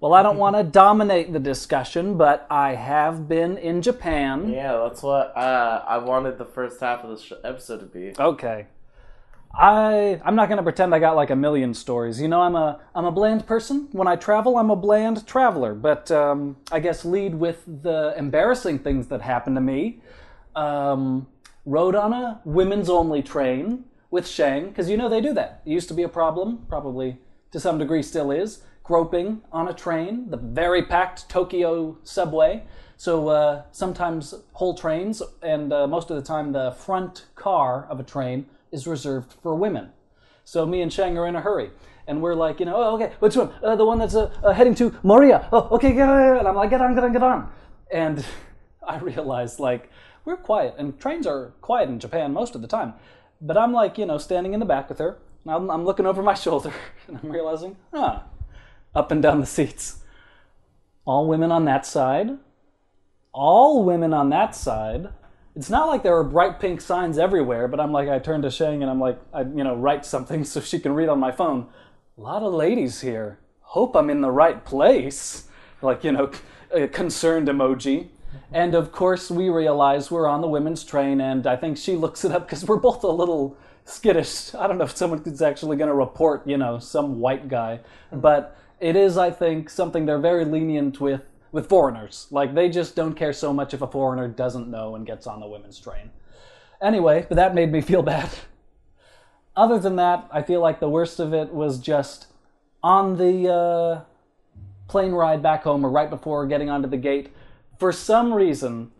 Well, I don't want to dominate the discussion, but I have been in Japan. Yeah, that's what uh, I wanted the first half of this episode to be. Okay. I I'm not gonna pretend I got like a million stories. You know, I'm a I'm a bland person. When I travel, I'm a bland traveler. But um, I guess lead with the embarrassing things that happened to me. Um, rode on a women's only train with Shang because you know they do that. It used to be a problem, probably to some degree still is. Groping on a train, the very packed Tokyo subway. So uh, sometimes whole trains, and uh, most of the time the front car of a train is reserved for women. So me and Shang are in a hurry. And we're like, you know, oh, okay, which one? Uh, the one that's uh, uh, heading to Moria. Oh, okay, get on. And I'm like, get on, get on, get on. And I realized, like, we're quiet, and trains are quiet in Japan most of the time. But I'm like, you know, standing in the back with her, and I'm, I'm looking over my shoulder, and I'm realizing, huh, up and down the seats. All women on that side, all women on that side. It's not like there are bright pink signs everywhere, but I'm like, I turn to Shang and I'm like, I, you know, write something so she can read on my phone. A lot of ladies here. Hope I'm in the right place. Like, you know, a concerned emoji. And of course, we realize we're on the women's train, and I think she looks it up because we're both a little skittish. I don't know if someone is actually going to report, you know, some white guy, but it is, I think, something they're very lenient with with foreigners. Like they just don't care so much if a foreigner doesn't know and gets on the women's train. Anyway, but that made me feel bad. Other than that, I feel like the worst of it was just on the uh, plane ride back home or right before getting onto the gate. For some reason,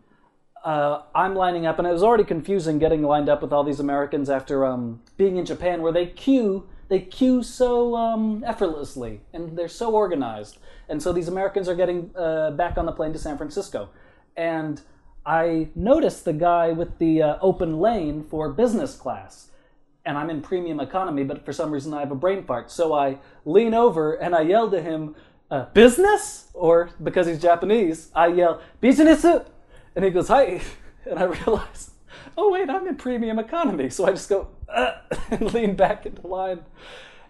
uh, I'm lining up, and it was already confusing getting lined up with all these Americans after um, being in Japan, where they queue they queue so um, effortlessly and they're so organized. And so these Americans are getting uh, back on the plane to San Francisco. And I noticed the guy with the uh, open lane for business class. And I'm in premium economy, but for some reason I have a brain fart. So I lean over and I yell to him, uh, Business? Or because he's Japanese, I yell, Business? And he goes, Hi. And I realize, oh, wait, I'm in premium economy. So I just go, uh, and lean back into line.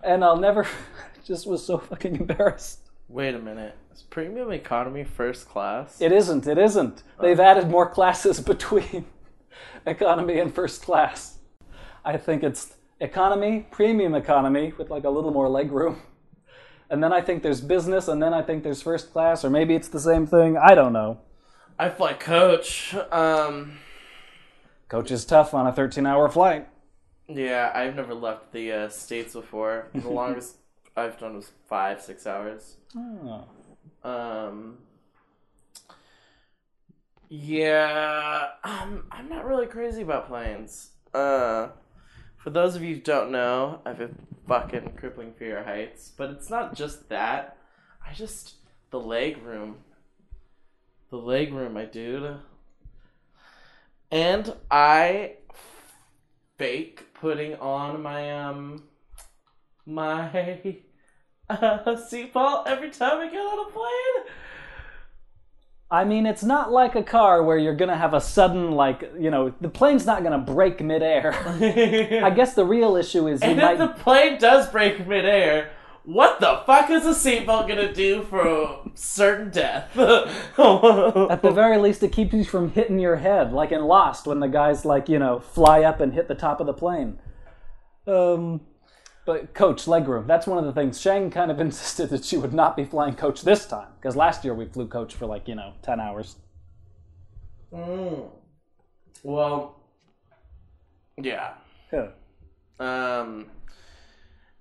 And I'll never, just was so fucking embarrassed. Wait a minute. Is premium economy first class? It isn't. It isn't. They've added more classes between economy and first class. I think it's economy, premium economy with like a little more leg room. And then I think there's business, and then I think there's first class, or maybe it's the same thing. I don't know. I fly coach. Um, Coach is tough on a 13 hour flight. yeah, I've never left the uh, states before. The longest I've done was five, six hours. Oh. Um, yeah, um, I'm not really crazy about planes. Uh, for those of you who don't know, I have a fucking crippling fear of heights, but it's not just that. I just the leg room, the leg room, my dude. And I fake putting on my um my uh, seatbelt every time I get on a plane. I mean, it's not like a car where you're gonna have a sudden, like, you know, the plane's not gonna break midair. I guess the real issue is you and might. if the plane does break midair, what the fuck is a seatbelt gonna do for certain death? At the very least, it keeps you from hitting your head, like in Lost, when the guys like you know fly up and hit the top of the plane. Um, but coach legroom. That's one of the things. Shang kind of insisted that she would not be flying coach this time because last year we flew coach for like you know ten hours. Mm. Well, yeah. Yeah. Um,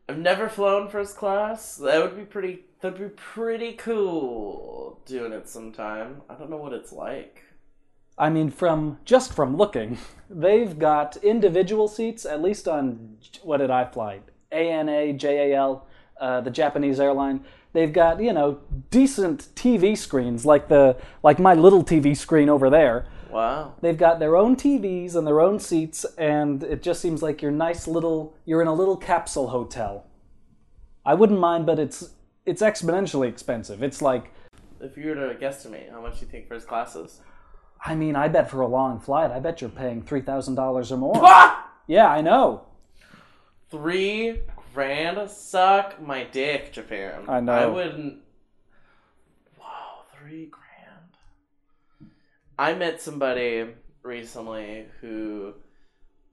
I've never flown first class. That would be pretty. That'd be pretty cool doing it sometime. I don't know what it's like. I mean, from just from looking, they've got individual seats. At least on what did I fly? ANA, JAL, uh, the Japanese airline. They've got you know decent TV screens like the like my little TV screen over there. Wow. They've got their own TVs and their own seats, and it just seems like you're nice little. You're in a little capsule hotel. I wouldn't mind, but it's it's exponentially expensive. It's like, If you were to guesstimate, how much you think first class is? I mean, I bet for a long flight, I bet you're paying three thousand dollars or more. Ah! Yeah, I know. Three grand? Suck my dick, Japan. I know. I wouldn't. Wow, three grand. I met somebody recently who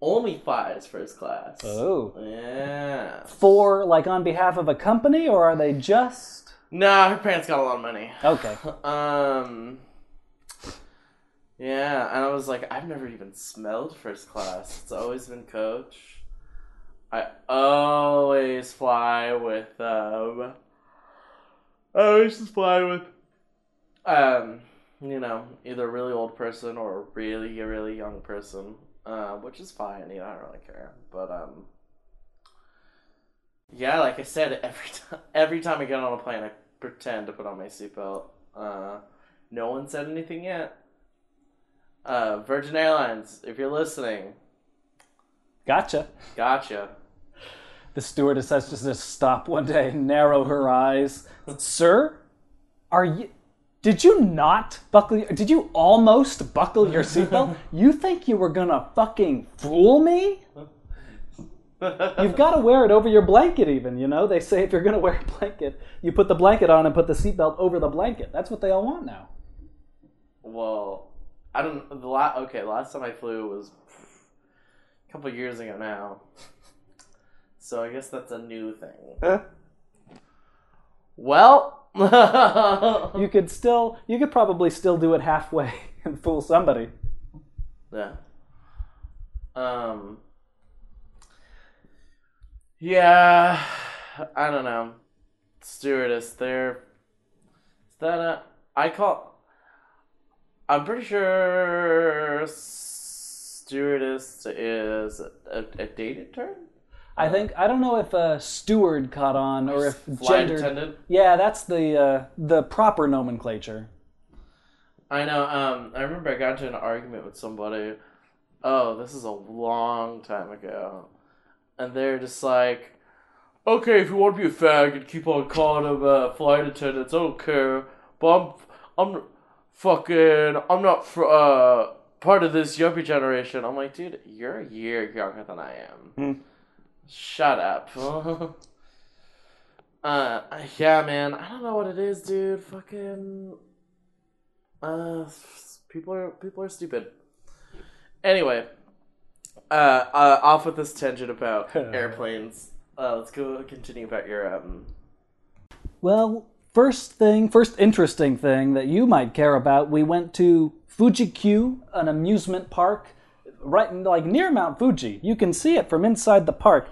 only flies first class. Oh. Yeah. For like on behalf of a company, or are they just Nah, her parents got a lot of money. okay? Um. Yeah, and I was like, I've never even smelled first class. It's always been coach. I always fly with um. I always just fly with um, you know, either a really old person or a really really young person, uh, which is fine. You know, I don't really care. But um, yeah, like I said, every time every time I get on a plane, I pretend to put on my seatbelt. Uh, no one said anything yet. Uh, Virgin Airlines, if you're listening, Gotcha. gotcha. The stewardess has to just stop one day and narrow her eyes. Sir, are you? Did you not buckle? Did you almost buckle your seatbelt? you think you were gonna fucking fool me? You've got to wear it over your blanket, even. You know, they say if you're gonna wear a blanket, you put the blanket on and put the seatbelt over the blanket. That's what they all want now. Well, I don't. The last okay, last time I flew was a couple years ago now. So I guess that's a new thing. Well, You could still, you could probably still do it halfway and fool somebody. yeah. Um. Yeah, I don't know. Stewardess, they're. That a? I call. I'm pretty sure stewardess is a, a dated term. I think I don't know if a steward caught on or if Flight gender. attendant. Yeah, that's the uh, the proper nomenclature. I know. Um, I remember I got into an argument with somebody. Oh, this is a long time ago, and they're just like, "Okay, if you want to be a fag and keep on calling them uh, flight attendants, I don't care. But I'm, I'm fucking, I'm not fr- uh part of this younger generation." I'm like, dude, you're a year younger than I am. Shut up. uh, yeah, man. I don't know what it is, dude. Fucking. Uh, people are people are stupid. Anyway, uh, uh off with this tangent about airplanes. Uh, let's go continue about your um. Well, first thing, first interesting thing that you might care about, we went to Fuji Q, an amusement park, right like near Mount Fuji. You can see it from inside the park.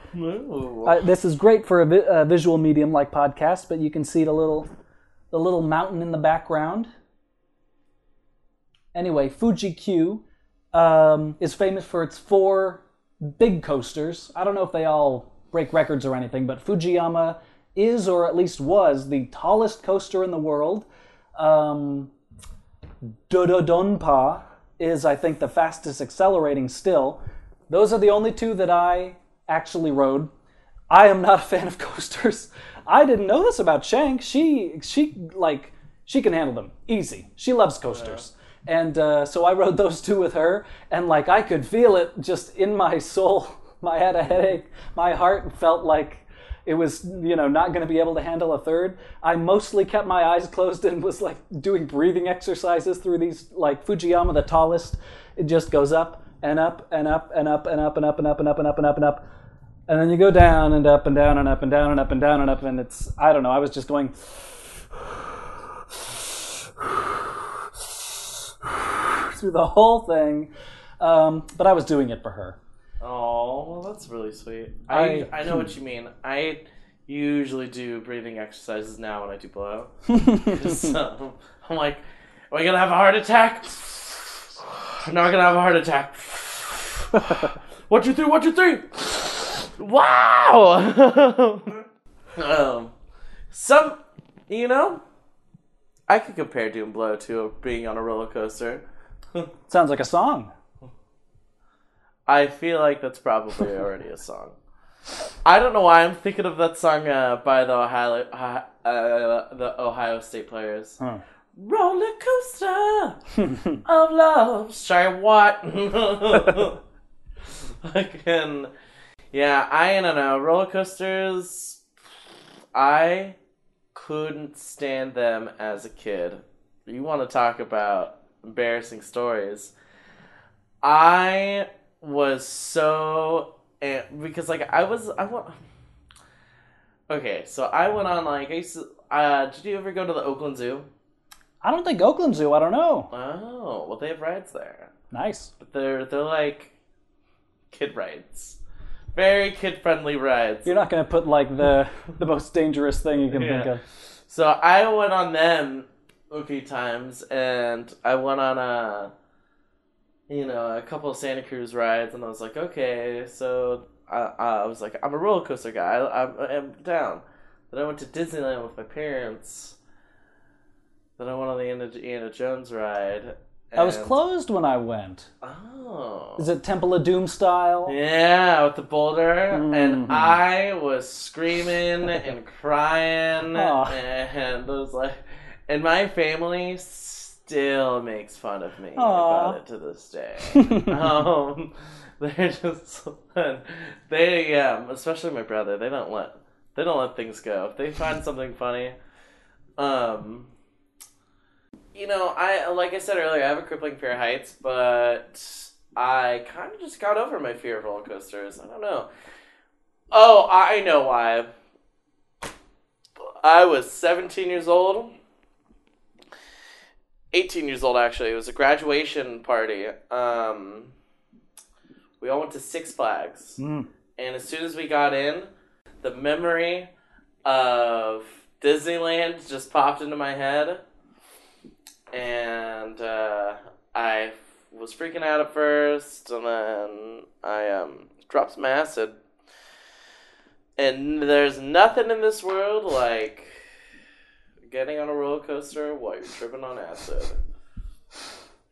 Uh, this is great for a, vi- a visual medium like podcast, but you can see the little, the little mountain in the background. Anyway, Fuji Q um, is famous for its four big coasters. I don't know if they all break records or anything, but Fujiyama is, or at least was, the tallest coaster in the world. Um, Dododonpa is, I think, the fastest accelerating still. Those are the only two that I actually rode. I am not a fan of coasters. I didn't know this about Shang. She she like she can handle them easy. She loves coasters. And uh, so I rode those two with her, and like I could feel it just in my soul. I had a headache. My heart felt like it was, you know, not going to be able to handle a third. I mostly kept my eyes closed and was like doing breathing exercises through these, like Fujiyama, the tallest. It just goes up and up and up and up and up and up and up and up and up and up and up. And then you go down and up and down and up and down and up and down and up. And it's, I don't know, I was just going through the whole thing. Um, but I was doing it for her. Oh, well, that's really sweet. I- I I know what you mean. I usually do breathing exercises now when I do blow. so I'm like, am I gonna have a heart attack? I'm not gonna have a heart attack. One, two, three, one, two, three. Wow. um, some, you know, I could compare Doom Blow to being on a roller coaster. Sounds like a song. I feel like that's probably already a song. I don't know why I'm thinking of that song uh, by the Ohio uh, the Ohio State players. Huh. Roller coaster of love. Sorry, what? Fucking yeah. I don't know. Roller coasters. I couldn't stand them as a kid. you want to talk about embarrassing stories. I was so because like I was I want. Okay, so I went on like I used to. Uh, did you ever go to the Oakland Zoo? I don't think Oakland Zoo. I don't know. Oh, well, they have rides there, Nice. but they're they're like kid rides, very kid friendly rides. You're not gonna put like the the most dangerous thing you can think of. So I went on them a few times, and I went on a, you know, a couple of Santa Cruz rides, and I was like, okay, so I, I was like, I'm a roller coaster guy, I, I'm, I'm down. Then I went to Disneyland with my parents. Then I went on the Indiana Jones ride. That was closed when I went. Oh. Is it Temple of Doom style? Yeah, with the boulder, Mhm. and I was screaming and crying, Aw. and I was like, and my family still makes fun of me Aw. about it to this day. um, they're just so fun. They, um, especially my brother, they don't let they don't let things go. If they find something funny, um, you know, I like I said earlier, I have a crippling fear of heights, but I kind of just got over my fear of roller coasters. I don't know. Oh, I know why. I was 17 years old. 18 years old, actually. It was a graduation party. Um, we all went to Six Flags. Mm. And as soon as we got in, the memory of Disneyland just popped into my head. And uh, I was freaking out at first, and then I um, dropped some acid. And there's nothing in this world like getting on a roller coaster while you're tripping on acid.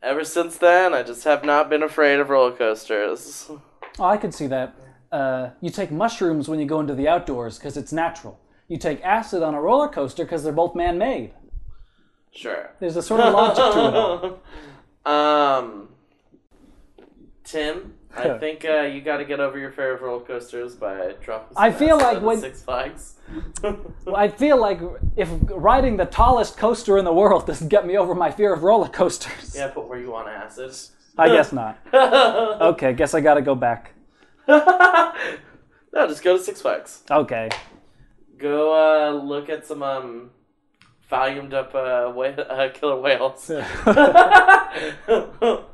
Ever since then, I just have not been afraid of roller coasters. Oh, I could see that. Uh, you take mushrooms when you go into the outdoors because it's natural. You take acid on a roller coaster because they're both man-made. Sure. There's a sort of logic to it all. um, Tim, I think uh, you got to get over your fear of roller coasters by dropping. I feel like when- Six Flags. Well, I feel like if riding the tallest coaster in the world doesn't get me over my fear of roller coasters. yeah, but were you on acid? I guess not. Okay, guess I gotta go back. no, just go to Six Flags. Okay. Go uh, look at some um, volumed up uh, uh, killer whales.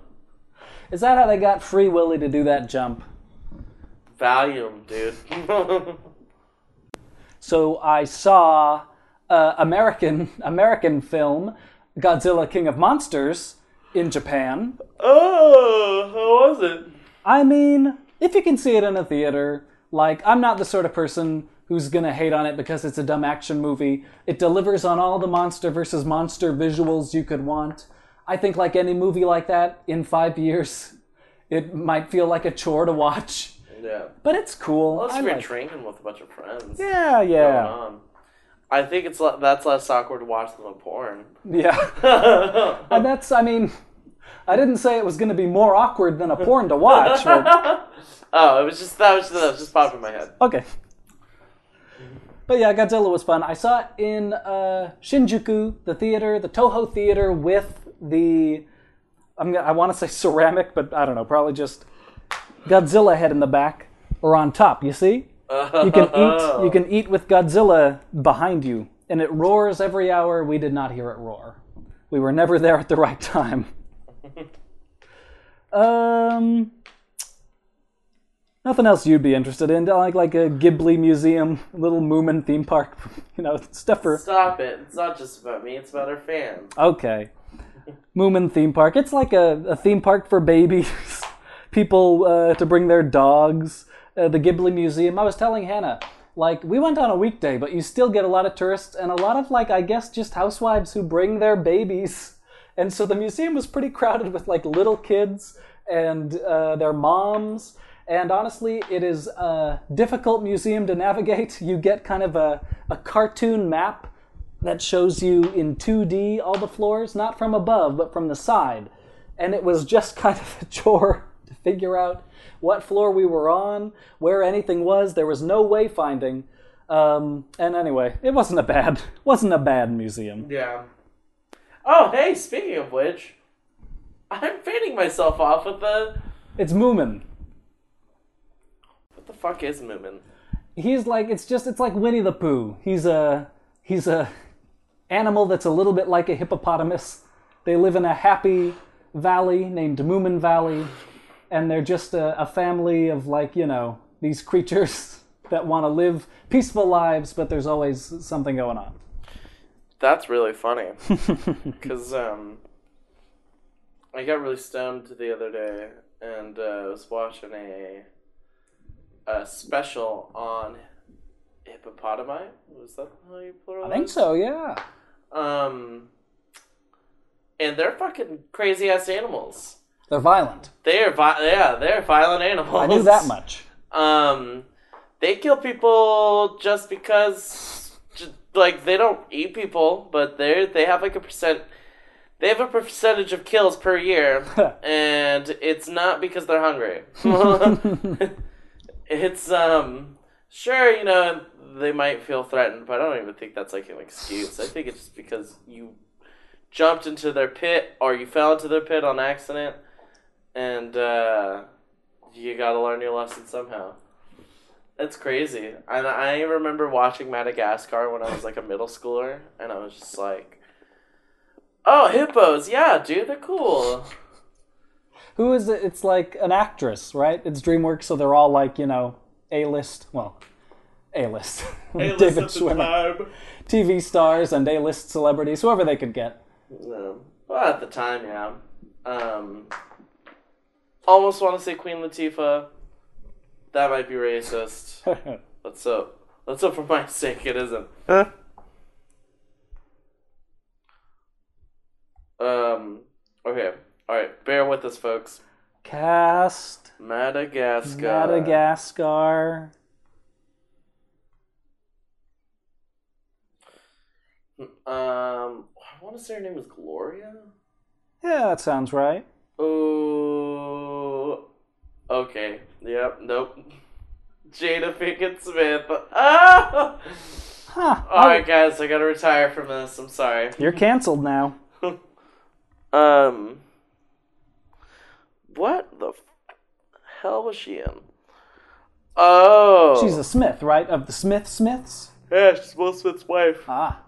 Is that how they got Free Willy to do that jump? Volume, dude. So I saw uh, American American film Godzilla King of Monsters in Japan. oh, how was it? I mean, if you can see it in a theater, like I'm not the sort of person who's gonna hate on it because it's a dumb action movie. It delivers on all the monster versus monster visuals you could want. I think like any movie like that, in five years, it might feel like a chore to watch, Yeah. but it's cool. Unless I you're like- drinking with a bunch of friends. yeah, yeah, on. I think it's that's less awkward to watch than a porn. yeah. And that's, I mean, I didn't say it was going to be more awkward than a porn to watch. But, oh, it was just that was that was just popping in my head. okay. But yeah, Godzilla was fun. I saw it in uh, Shinjuku, the theater, the Toho theater, with the I'm gonna, I want to say ceramic, but I don't know, probably just Godzilla head in the back or on top. You see, you can eat. You can eat with Godzilla behind you, and it roars every hour. We did not hear it roar. We were never there at the right time. Um, nothing else you'd be interested in? Like like a Ghibli museum, little Moomin theme park, you know, stuff for. Stop it! It's not just about me; it's about our fans. Okay, Moomin theme park. It's like a, a theme park for babies, people uh, to bring their dogs. Uh, the Ghibli museum. I was telling Hannah. Like we went on a weekday, but you still get a lot of tourists and a lot of like I guess just housewives who bring their babies, and so the museum was pretty crowded with like little kids and uh, their moms. And honestly, it is a difficult museum to navigate. You get kind of a, a cartoon map that shows you in 2D all the floors, not from above, but from the side. And it was just kind of a chore to figure out what floor we were on, where anything was. There was no wayfinding. Um, and anyway, it wasn't a bad wasn't a bad museum. Yeah. Oh, hey, speaking of which, I'm fading myself off with the. It's Moomin. What the fuck is Moomin? He's like it's just it's like Winnie the Pooh. He's a he's a animal that's a little bit like a hippopotamus. They live in a happy valley named Moomin Valley, and they're just a, a family of like you know these creatures that want to live peaceful lives, but there's always something going on. That's really funny. Because um, I got really stoned the other day and uh, was watching a, a special on hippopotami. Was that how you plural? I think so, yeah. Um, and they're fucking crazy ass animals. They're violent. They are, vi- yeah, they're violent animals. I knew that much. Um, they kill people just because, like, they don't eat people, but they they have like a percent. They have a percentage of kills per year, and it's not because they're hungry. it's um, sure, you know, they might feel threatened, but I don't even think that's like an excuse. I think it's just because you jumped into their pit or you fell into their pit on accident, and uh, you got to learn your lesson somehow. It's crazy. And I remember watching Madagascar when I was like a middle schooler, and I was just like, "Oh, hippos! Yeah, dude, they're cool." Who is it? It's like an actress, right? It's DreamWorks, so they're all like, you know, A-list. Well, A-list. David Schwimmer. TV stars and A-list celebrities, whoever they could get. No. Well, at the time, yeah. Um, almost want to say Queen Latifah. That might be racist. Let's hope. Let's hope for my sake it isn't. Huh? Um. Okay. All right. Bear with us, folks. Cast Madagascar. Madagascar. Um. I want to say her name was Gloria. Yeah, that sounds right. Oh. Okay. Yep. Nope. Jada Pinkett Smith. Ah! Huh. All right, guys. I gotta retire from this. I'm sorry. You're canceled now. Um. What the f- hell was she in? Oh. She's a Smith, right? Of the Smith Smiths? yeah. She's Will Smith's wife. Ah.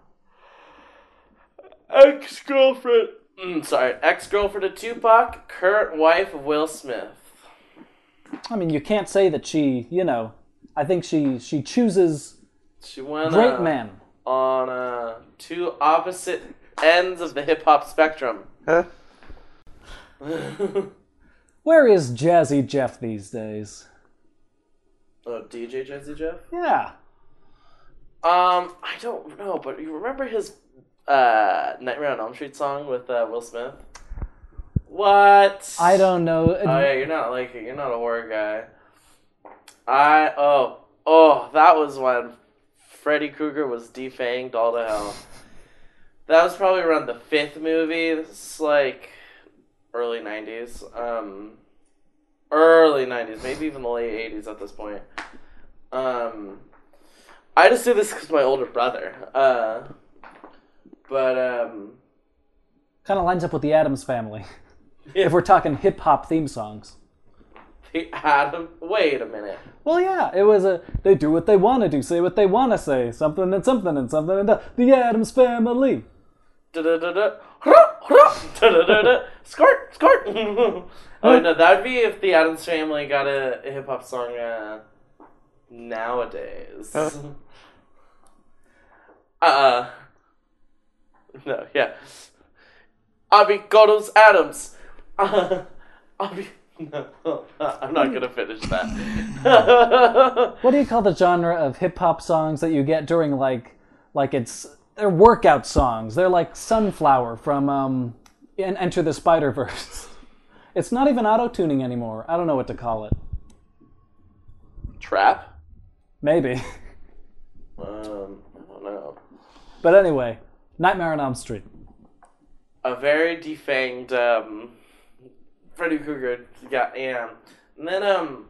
Ex girlfriend. Mm, sorry, ex girlfriend of Tupac, current wife of Will Smith. I mean, you can't say that she, you know, I think she she chooses She went great uh, men. on uh, two opposite ends of the hip hop spectrum. Where is Jazzy Jeff these days? Oh, DJ Jazzy Jeff? Yeah. Um, I don't know, but you remember his uh, Nightmare on Elm Street song with uh, Will Smith? What? I don't know. Oh yeah, you're not like you're not a horror guy. I oh oh that was when Freddy Krueger was defanged all to hell. That was probably around the fifth movie. This is like early '90s, um, early '90s, maybe even the late '80s at this point. Um, I just do this because my older brother. Uh, but um, Kind of lines up with the Addams family. if we're talking hip hop theme songs. the Adam. Wait a minute. Well, yeah, it was a. They do what they want to do, say what they want to say, something and something and something and the, the Addams family. Da-da-da-da. Da-da-da-da. Skirt, skirt. oh no, that would be if the Addams Family got a, a hip hop song uh, nowadays. Uh. uh yeah. Be Godos Adams. Uh, be. No, I'm not gonna finish that. What do you call the genre of hip hop songs that you get during like, like it's they're workout songs. They're like Sunflower from um, En- Enter the Spider Verse. It's not even auto tuning anymore. I don't know what to call it. Trap? Maybe. Um, I don't know. But anyway, Nightmare on Elm Street. a very defanged um, Freddy Krueger. Yeah, yeah. And then um,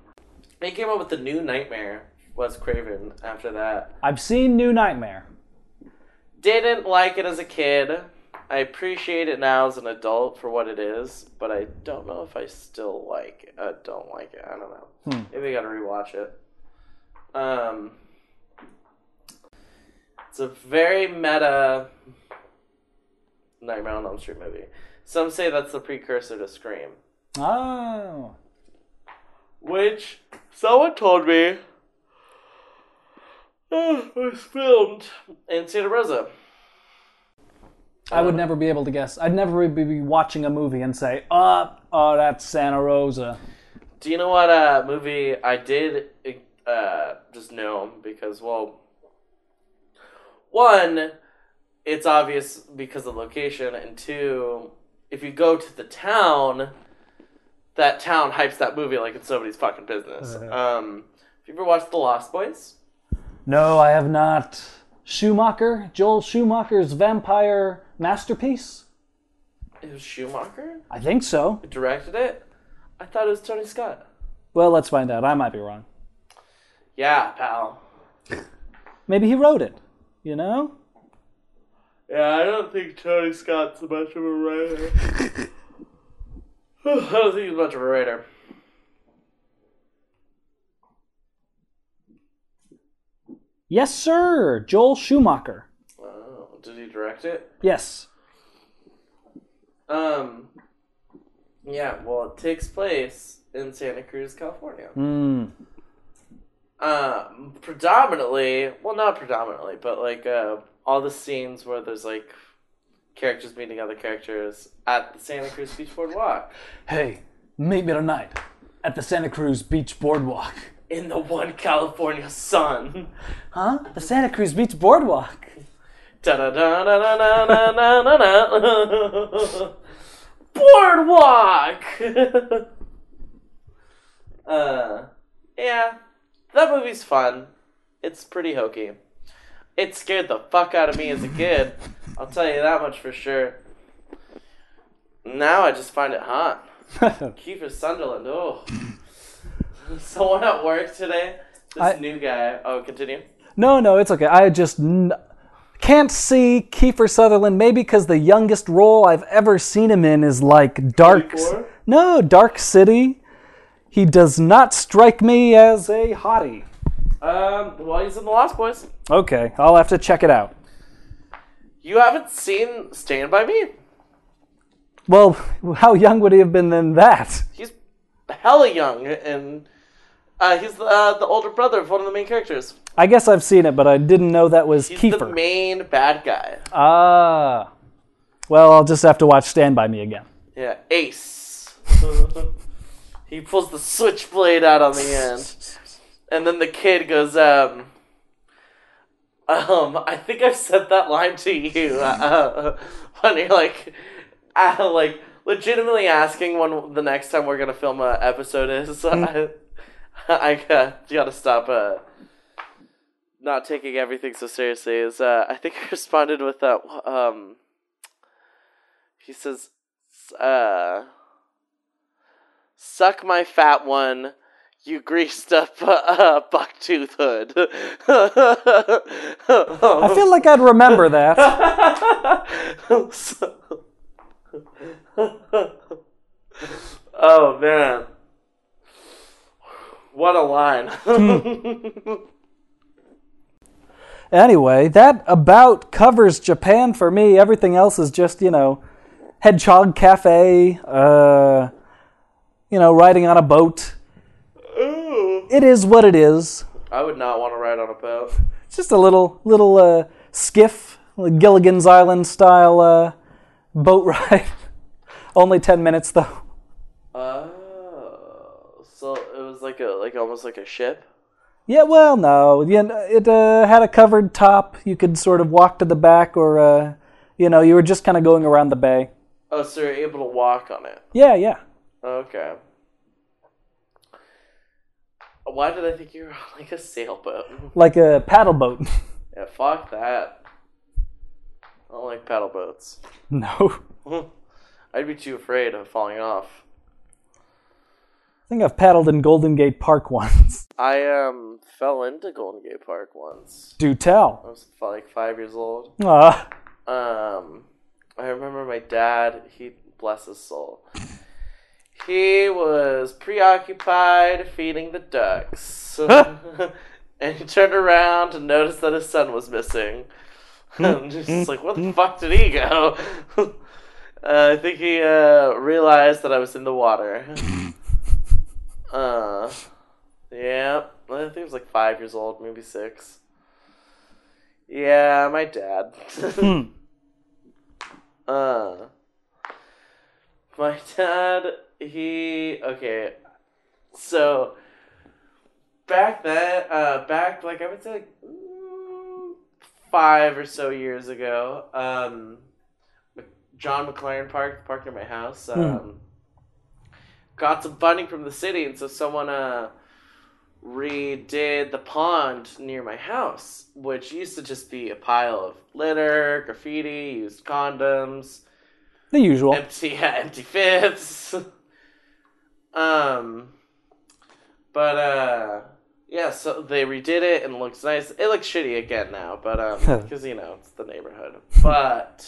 they came up with the new Nightmare. Wes Craven after that? I've seen New Nightmare. Didn't like it as a kid. I appreciate it now as an adult for what it is, but I don't know if I still like it. I don't like it. I don't know. Hmm. Maybe I gotta rewatch it. Um, it's a very meta Nightmare on Elm Street movie. Some say that's the precursor to Scream, Oh. which someone told me was filmed in Santa Rosa. I would never be able to guess. I'd never be watching a movie and say, oh, oh, that's Santa Rosa. Do you know what uh, movie I did uh, just know because well, one, it's obvious because of location, and two, if you go to the town, that town hypes that movie like it's nobody's fucking business. Um, have you ever watched The Lost Boys? No, I have not. Schumacher? Joel Schumacher's vampire masterpiece? It was Schumacher I think so. who directed it. I thought it was Tony Scott. Well, let's find out. I might be wrong. Yeah, pal. Maybe he wrote it. You know? Yeah, I don't think Tony Scott's much of a writer. I don't think he's much of a writer. Yes, sir. Joel Schumacher. Oh, did he direct it? Yes. Um. Yeah, well, it takes place in Santa Cruz, California. Hmm. Um, predominantly, well, not predominantly, but like uh, all the scenes where there's like characters meeting other characters at the Santa Cruz Beach Boardwalk Hey, meet me tonight at the Santa Cruz Beach Boardwalk. in the one California sun. Huh? The Santa Cruz Beach Boardwalk. Da da da da da da da da da. Boardwalk. uh, yeah, that movie's fun. It's pretty hokey. It scared the fuck out of me as a kid. I'll tell you that much for sure. Now I just find it hot. Kiefer Sutherland. Oh, someone at work today. This I- new guy. Oh, continue. no, no, it's okay. I just n- can't see Kiefer Sutherland. Maybe because the youngest role I've ever seen him in is like Dark. 24? No, Dark City. He does not strike me as a hottie. Um, well, he's in the Lost Boys. Okay, I'll have to check it out. You haven't seen Stand By Me? Well, how young would he have been then that? He's hella young, and uh, he's the, uh, the older brother of one of the main characters. I guess I've seen it, but I didn't know that was He's the Kiefer. main bad guy. ah. Well, I'll just have to watch Stand By Me again. Yeah, Ace. he pulls the switchblade out on the end, and then the kid goes, um, um, I think I've said that line to you uh, you're like, uh, like legitimately asking when the next time we're gonna film a episode is. I, I uh, gotta stop uh, not taking everything so seriously. Is uh, I think I responded with that. Um, he says, uh, "Suck my fat one." You greased up uh, bucktooth hood. I feel like I'd remember that. oh man. What a line. Anyway, that about covers Japan for me. Everything else is just, you know, Hedgehog Cafe, uh, you know, riding on a boat. It is what it is. I would not want to ride on a boat. It's just a little, little uh, skiff, like Gilligan's Island style uh, boat ride. Only 10 minutes, though. Oh, so it was like a like almost like a ship. Yeah, well, no. Know, it uh, had a covered top. You could sort of walk to the back, or, uh, you know, you were just kind of going around the bay. Oh, so you're able to walk on it. Yeah, yeah. Okay. Why did I think you were on like a sailboat? Like a paddle boat. Yeah, fuck that. I don't like paddle boats. no. I'd be too afraid of falling off. I think I've paddled in Golden Gate Park once. I um fell into Golden Gate Park once. Do tell. I was like five years old. Ah, Um, I remember my dad. He bless his soul. He was preoccupied feeding the ducks, and he turned around and noticed that his son was missing. I'm just like, where the fuck did he go? uh, I think he uh, realized that I was in the water. uh, yeah, I think he was like five years old, maybe six. Yeah, my dad. Hmm. uh, my dad, he okay. So back then, uh, back like I would say like mm, five or so years ago, um, John McLaren Park, parked near my house, um, got some funding from the city, and so someone uh redid the pond near my house, which used to just be a pile of litter, graffiti, used condoms, The usual. empty yeah, empty fifths. um but uh yeah, so they redid it and it looks nice. It looks shitty again now, but um because you know, it's the neighborhood. But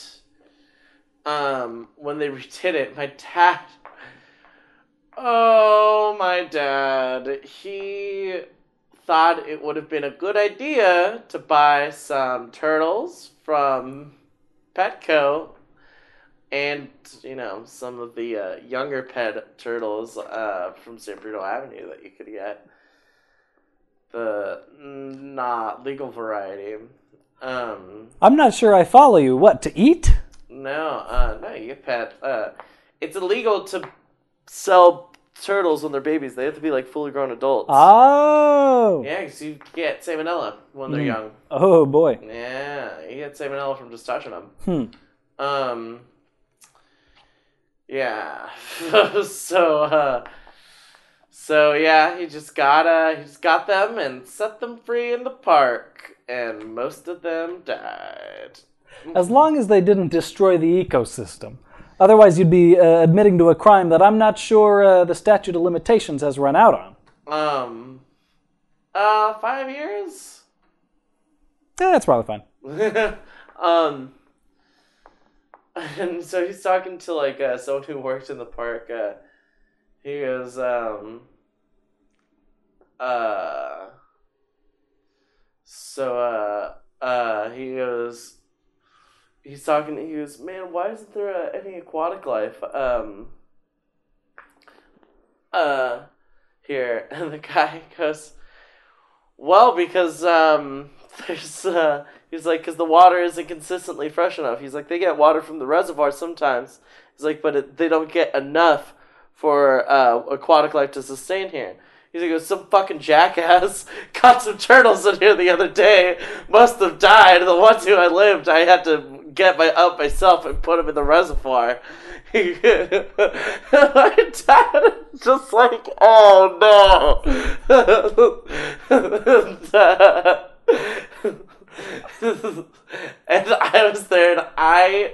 um when they redid it, my dad Oh, my dad. He thought it would have been a good idea to buy some turtles from Petco and, you know, some of the uh, younger pet turtles uh, from San Bruno Avenue that you could get. The not legal variety. Um, I'm not sure I follow you. What, to eat? no, uh, no, you get pet. Uh, it's illegal to sell turtles when they're babies. They have to be like fully grown adults. Oh. Yeah, because you get salmonella when they're Mm. young. Oh, boy. Yeah, you get salmonella from just touching them. Hmm. Um. Yeah. so. uh So yeah, he just got uh he just got them and set them free in the park, and most of them died. As long as they didn't destroy the ecosystem. Otherwise, you'd be uh, admitting to a crime that I'm not sure uh, the statute of limitations has run out on. Um. Uh, five years. Yeah, that's probably fine. um, and so he's talking to like uh, someone who worked in the park. Uh, he goes, um, uh, so uh, uh, he goes, he's talking. He goes, man, why isn't there uh, any aquatic life? Um, uh, here, and the guy goes. Well, because um, there's uh, he's like, because the water isn't consistently fresh enough. He's like, they get water from the reservoir sometimes. He's like, but it, they don't get enough for uh, aquatic life to sustain here. He's like, some fucking jackass caught some turtles in here the other day. Must have died. The ones who I lived, I had to get my up myself and put them in the reservoir. my dad is just like, oh no. and I was there and I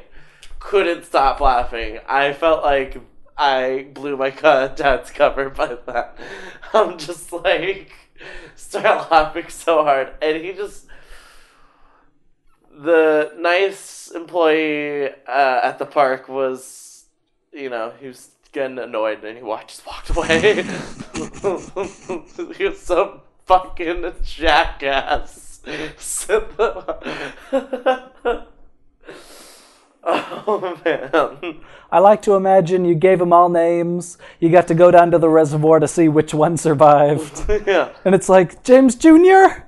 couldn't stop laughing. I felt like I blew my dad's cover by that. I'm just like, start laughing so hard. And he just, the nice employee uh, at the park was, you know, he was getting annoyed and he just walked away. he was so fucking jackass. Oh man. I like to imagine you gave them all names. You got to go down to the reservoir to see which one survived. yeah. and it's like, James Jr.?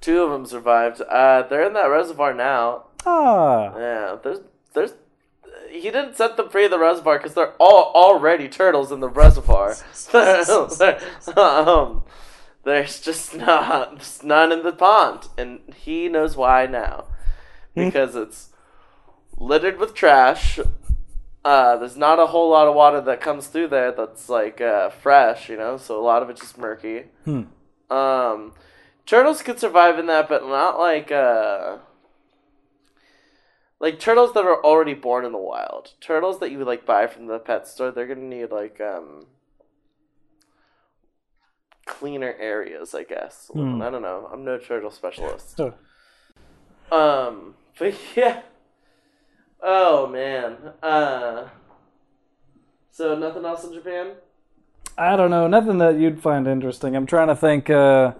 Two of them survived. Uh, they're in that reservoir now. Ah. Yeah, there's there's he didn't set them free in the reservoir because they're all already turtles in the reservoir. um, there's just not there's none in the pond, and he knows why now because it's littered with trash. Uh, there's not a whole lot of water that comes through there that's like uh, fresh, you know. So a lot of it's just murky. Hmm. Um, turtles could survive in that, but not like uh, like turtles that are already born in the wild. Turtles that you would like buy from the pet store, they're gonna need like um cleaner areas, I guess. Hmm. I don't know. I'm no turtle specialist. So, Um, but yeah. Oh man. Uh. So nothing else in Japan? I don't know, nothing that you'd find interesting. I'm trying to think. Uh,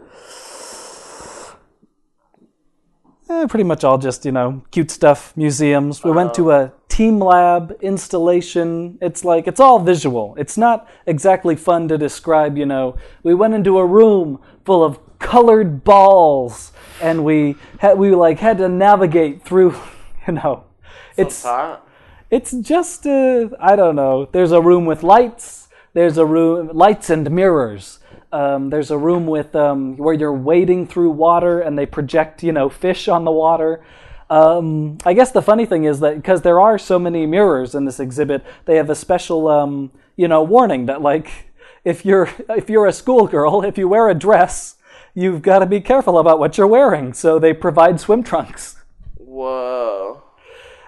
eh, pretty much all just you know cute stuff, museums. We went to a teamLab installation. It's like it's all visual. It's not exactly fun to describe. You know, we went into a room full of colored balls, and we had we like had to navigate through. You know, it's hot. it's just uh, I don't know. There's a room with lights. There's a room lights and mirrors. Um, there's a room with um, where you're wading through water and they project you know fish on the water. Um, I guess the funny thing is that because there are so many mirrors in this exhibit, they have a special um, you know warning that like if you're if you're a schoolgirl, if you wear a dress, you've got to be careful about what you're wearing. So they provide swim trunks. Whoa.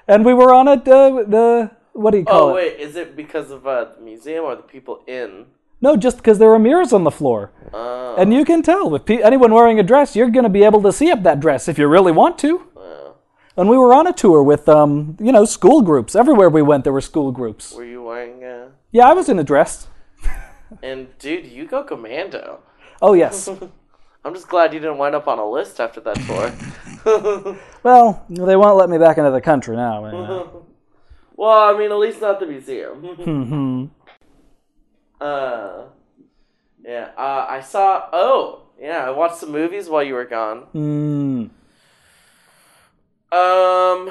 And we were on a uh, the what do you call it? Oh wait, is it because of uh, the museum or the people in? No, just because there are mirrors on the floor. Oh. And you can tell with pe- anyone wearing a dress, you're going to be able to see up that dress if you really want to. And we were on a tour with, um, you know, school groups. Everywhere we went, there were school groups. Were you wearing? Uh... Yeah, I was in a dress. And dude, you go commando. Oh, yes. I'm just glad you didn't wind up on a list after that tour. well, they won't let me back into the country now. man. well, I mean, at least not the museum. hmm uh, yeah. Uh, I saw. Oh, yeah. I watched some movies while you were gone. Mm. Um,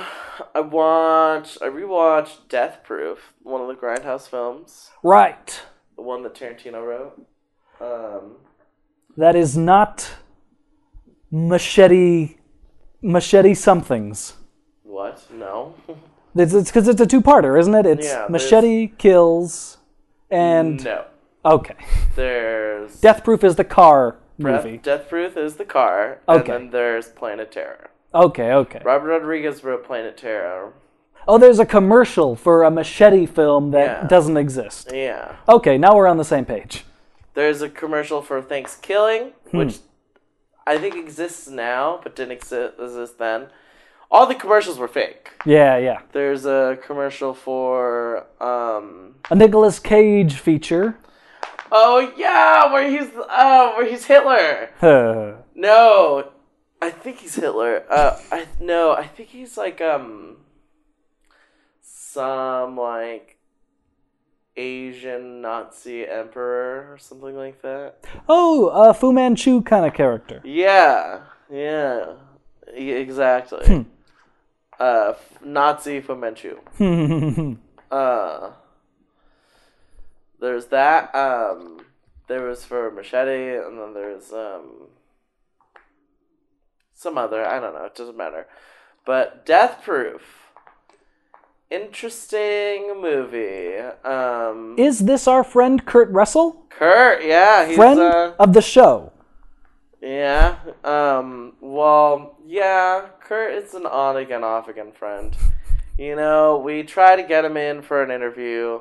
I watched. I rewatched Death Proof, one of the Grindhouse films, Right. the one that Tarantino wrote. Um, That is not machete, machete somethings. what? No. It's because it's, a two-parter, isn't it? It's Yeah, there's- machete kills and no. okay. There's Death Proof is the car movie. Death Proof is the car, and Okay. then there's Planet Terror. Okay, okay. Robert Rodriguez wrote Planet Terror. Oh, there's a commercial for a machete film that Yeah. doesn't exist. Yeah. Okay, now we're on the same page. There's a commercial for Thanksgiving, Hmm. which I think exists now, but didn't exist, exist then. All the commercials were fake. Yeah, yeah. There's a commercial for um A Nicolas Cage feature. Oh yeah, where he's uh where he's Hitler. Huh. No, I think he's Hitler. Uh, I no, I think he's like um some like Asian Nazi emperor or something like that. oh, a Fu Manchu kind of character. Yeah, yeah, E- exactly. uh, Nazi Fu Manchu. Uh, there's that. Um, there was for Machete, and then there's um, some other. I don't know. It doesn't matter. But Death Proof, interesting movie. Um, is this our friend Kurt Russell? Kurt, yeah, he's Friend uh, of the show. yeah. Um, well, yeah. Kurt is an on again, off again friend. You know, we try to get him in for an interview,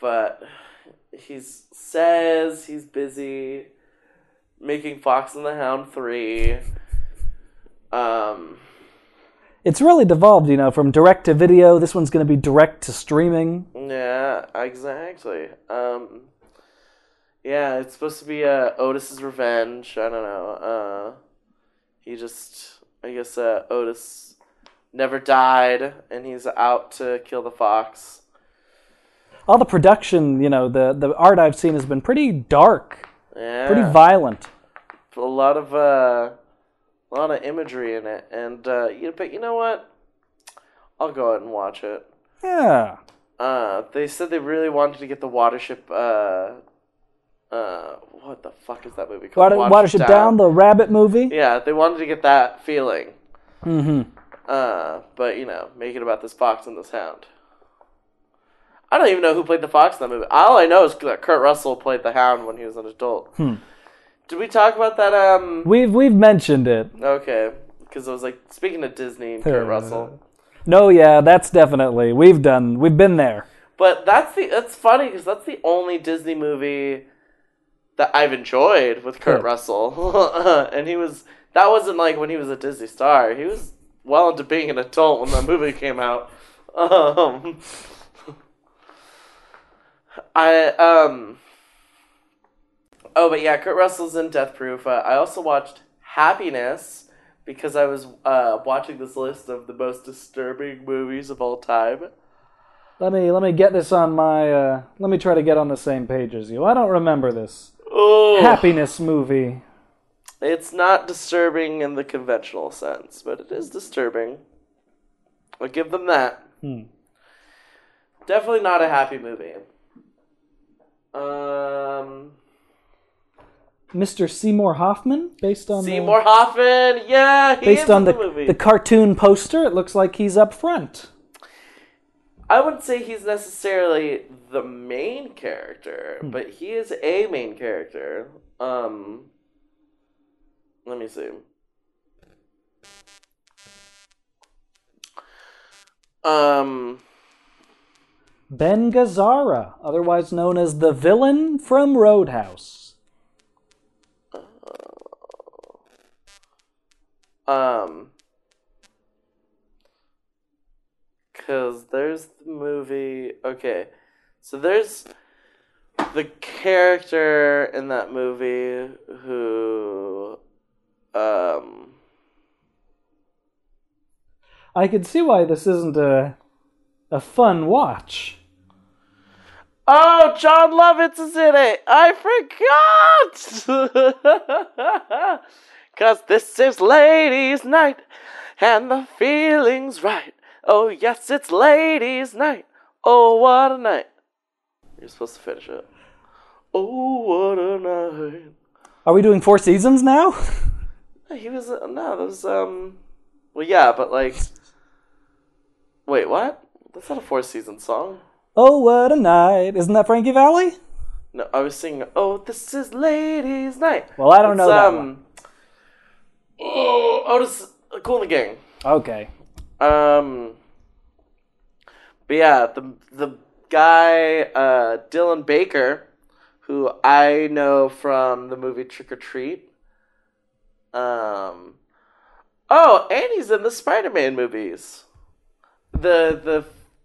but he says he's busy making Fox and the Hound 3. Um, It's really devolved, you know, from direct to video. This one's going to be direct to streaming. yeah, exactly. Um, yeah, it's supposed to be uh, Otis's revenge. I don't know. Uh, he just, I guess, uh, Otis never died, and he's out to kill the fox. All the production, you know, the the art I've seen has been pretty dark, Yeah, pretty violent. a lot of uh, a lot of imagery in it, and uh, you but you know what? I'll go ahead and watch it. Yeah. Uh, they said they really wanted to get the Watership. Uh, uh, what the fuck is that movie called? Water, Watership Down, the Rabbit movie. Yeah, they wanted to get that feeling. Mm-hmm. Uh, but you know, make it about this fox and this hound. I don't even know who played the fox in that movie. All I know is that Kurt Russell played the hound when he was an adult. Hmm. Did we talk about that? Um. We've we've mentioned it. Okay, because I was like speaking of Disney and Kurt Uh, Russell. No, yeah, that's definitely we've done. We've been there. But that's the that's funny because that's the only Disney movie that I've enjoyed with Kurt Good. Russell, and he was that wasn't like when he was a Disney star. He was well into being an adult when that movie came out. Um, I um. Oh, but yeah, Kurt Russell's in Death Proof. Uh, I also watched Happiness because I was uh, watching this list of the most disturbing movies of all time. Let me let me get this on my. Uh, let me try to get on the same page as you. I don't remember this Oh, happiness movie. It's not disturbing in the conventional sense, but it is disturbing. I'll give them that. Hmm. Definitely not a happy movie. Um, Mr. Seymour Hoffman, based on the- Seymour Hoffman, yeah, based on the the the cartoon poster. It looks like he's up front. I wouldn't say he's necessarily the main character, Hmm. but he is a main character. Um, let me see. Um, Ben Gazzara, otherwise known as the villain from Roadhouse. Um, cause there's the movie. Okay, so there's the character in that movie who, um. I can see why this isn't a a fun watch. Oh, Jon Lovitz is in it. I forgot. Cause this is ladies' night, and the feeling's right. Oh yes, it's ladies' night. Oh what a night. You're supposed to finish it. Oh what a night. Are we doing Four Seasons now? He was uh, no, that was um. Well, yeah, but like. Wait, what? That's not a four season song. oh, what a night! Isn't that Frankie Valli? No, I was singing, "Oh, this is ladies' night." Well, I don't know that um, one. Oh, Otis, Kool in the Gang. Okay. Um, but yeah, the the guy uh, Dylan Baker, who I know from the movie Trick or Treat. Um, oh, and he's in the Spider-Man movies, the the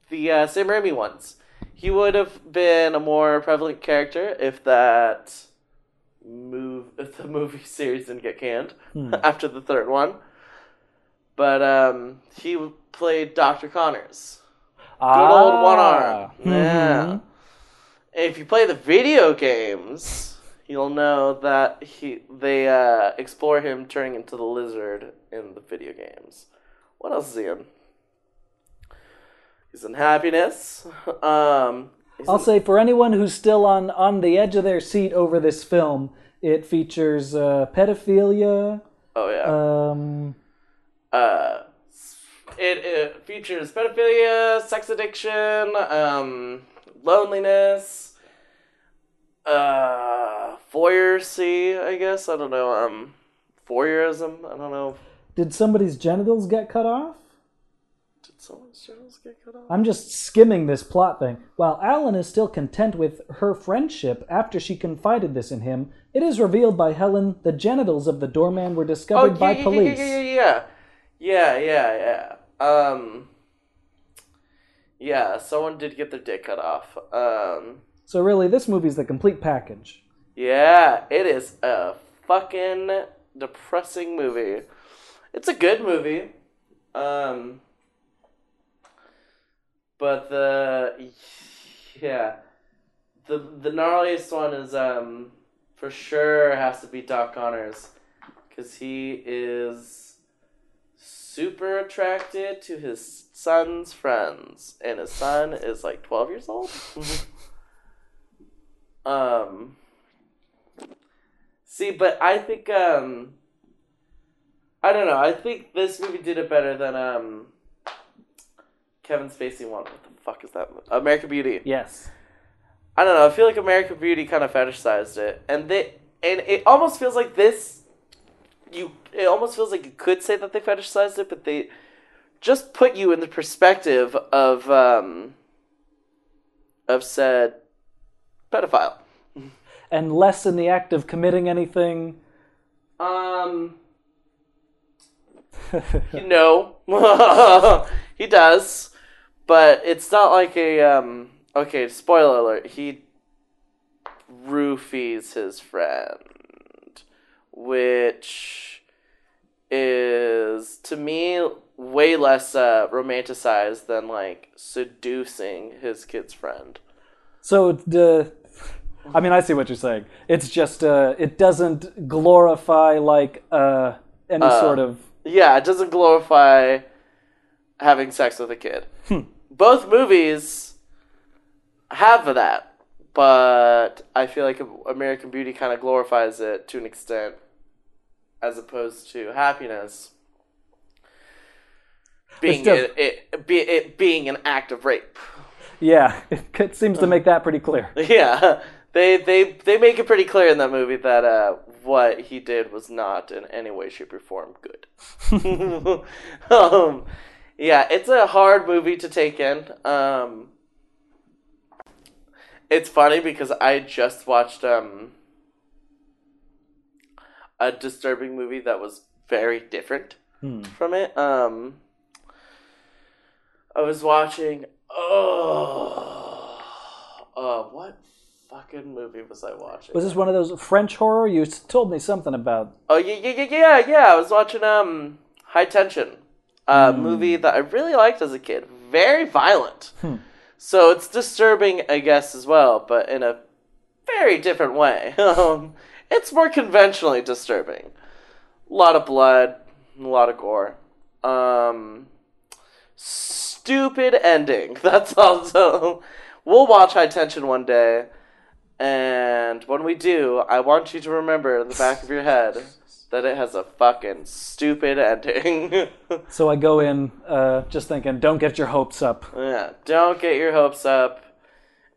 the uh, Sam Raimi ones. He would have been a more prevalent character if that move the movie series didn't get canned after the third one. But um, he played Dr. Connors. Good old one arm. Yeah. If you play the video games, you'll know that he they uh, explore him turning into the lizard in the video games. What else is he in? He's in Happiness. Um, I'll say for anyone who's still on on the edge of their seat over this film, it features uh, pedophilia. oh yeah. Um, uh, it, it features pedophilia, sex addiction, um, loneliness, uh, voyeurism, I guess. I don't know. Um, voyeurism. I don't know. did somebody's genitals get cut off? Someone's genitals get cut off? I'm just skimming this plot thing. While Alan is still content with her friendship after she confided this in him, it is revealed by Helen the genitals of the doorman were discovered by Oh, yeah, police. Yeah, yeah, yeah, yeah, yeah, yeah. Um, yeah, someone did get their dick cut off. Um, So really, this movie's the complete package. Yeah, it is a fucking depressing movie. It's a good movie. Um but the yeah. The the gnarliest one is um for sure has to be Doc Connors cuz he is super attracted to his son's friends and his son is like 12 years old. um See, but I think um I don't know. I think this movie did it better than um Kevin Spacey one. What the fuck is that? American Beauty. Yes. I don't know. I feel like American Beauty kind of fetishized it, and they and it almost feels like this. You it almost feels like you could say that they fetishized it, but they just put you in the perspective of um of said pedophile. And less in the act of committing anything. Um, you know, he does, but it's not like a um. Okay, spoiler alert. He roofies his friend, which is to me way less uh, romanticized than like seducing his kid's friend. So the, I mean, I see what you're saying. It's just uh, it doesn't glorify like uh, any sort of. Yeah, it doesn't glorify having sex with a kid. Both movies have that, but I feel like American Beauty kind of glorifies it to an extent, as opposed to Happiness being it, it, be, it being an act of rape. Yeah, it seems to make that pretty clear. Yeah, they they they make it pretty clear in that movie that uh, what he did was not in any way, shape, or form good. um, yeah, it's a hard movie to take in. Um, it's funny because I just watched um, a disturbing movie that was very different from it. Um, I was watching. Oh, uh, what fucking movie was I watching? Was this one of those French horror? You told me something about. Oh yeah, yeah, yeah, yeah, yeah. I was watching um High Tension, a movie that I really liked as a kid. Very violent, so it's disturbing, I guess, as well, but in a very different way. um, it's more conventionally disturbing. A lot of blood, a lot of gore. Um, stupid ending. That's also. We'll watch High Tension one day. And when we do, I want you to remember in the back of your head that it has a fucking stupid ending. So I go in uh, just thinking, don't get your hopes up. yeah, don't get your hopes up.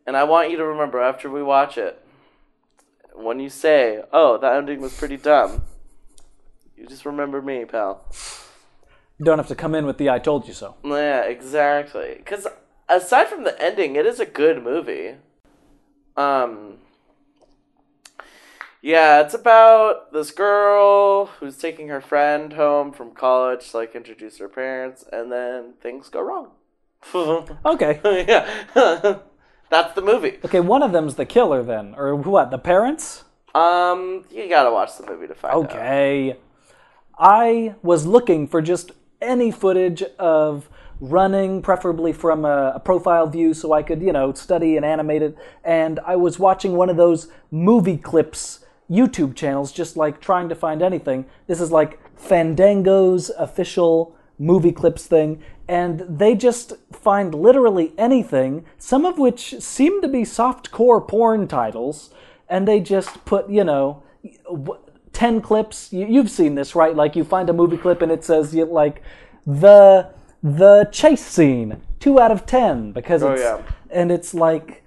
And I want you to remember after we watch it, when you say, oh, that ending was pretty dumb, you just remember me, pal. You don't have to come in with the "I told you so." Yeah, exactly. Because aside from the ending, it is a good movie. Um. Yeah, it's about this girl who's taking her friend home from college to like introduce her parents, and then things go wrong. Okay. yeah, that's the movie. Okay, one of them's the killer then, or what? The parents? Um, you gotta watch the movie to find out. Okay. I was looking for just any footage of running, preferably from a, a profile view, so I could, you know, study and animate it. And I was watching one of those movie clips YouTube channels, just like trying to find anything. This is like Fandango's official movie clips thing, and they just find literally anything, some of which seem to be softcore porn titles, and they just put, you know, 10 clips. You, you've seen this, right? Like you find a movie clip and it says, like, the the chase scene, 2 out of 10, because oh, it's, yeah. and it's like,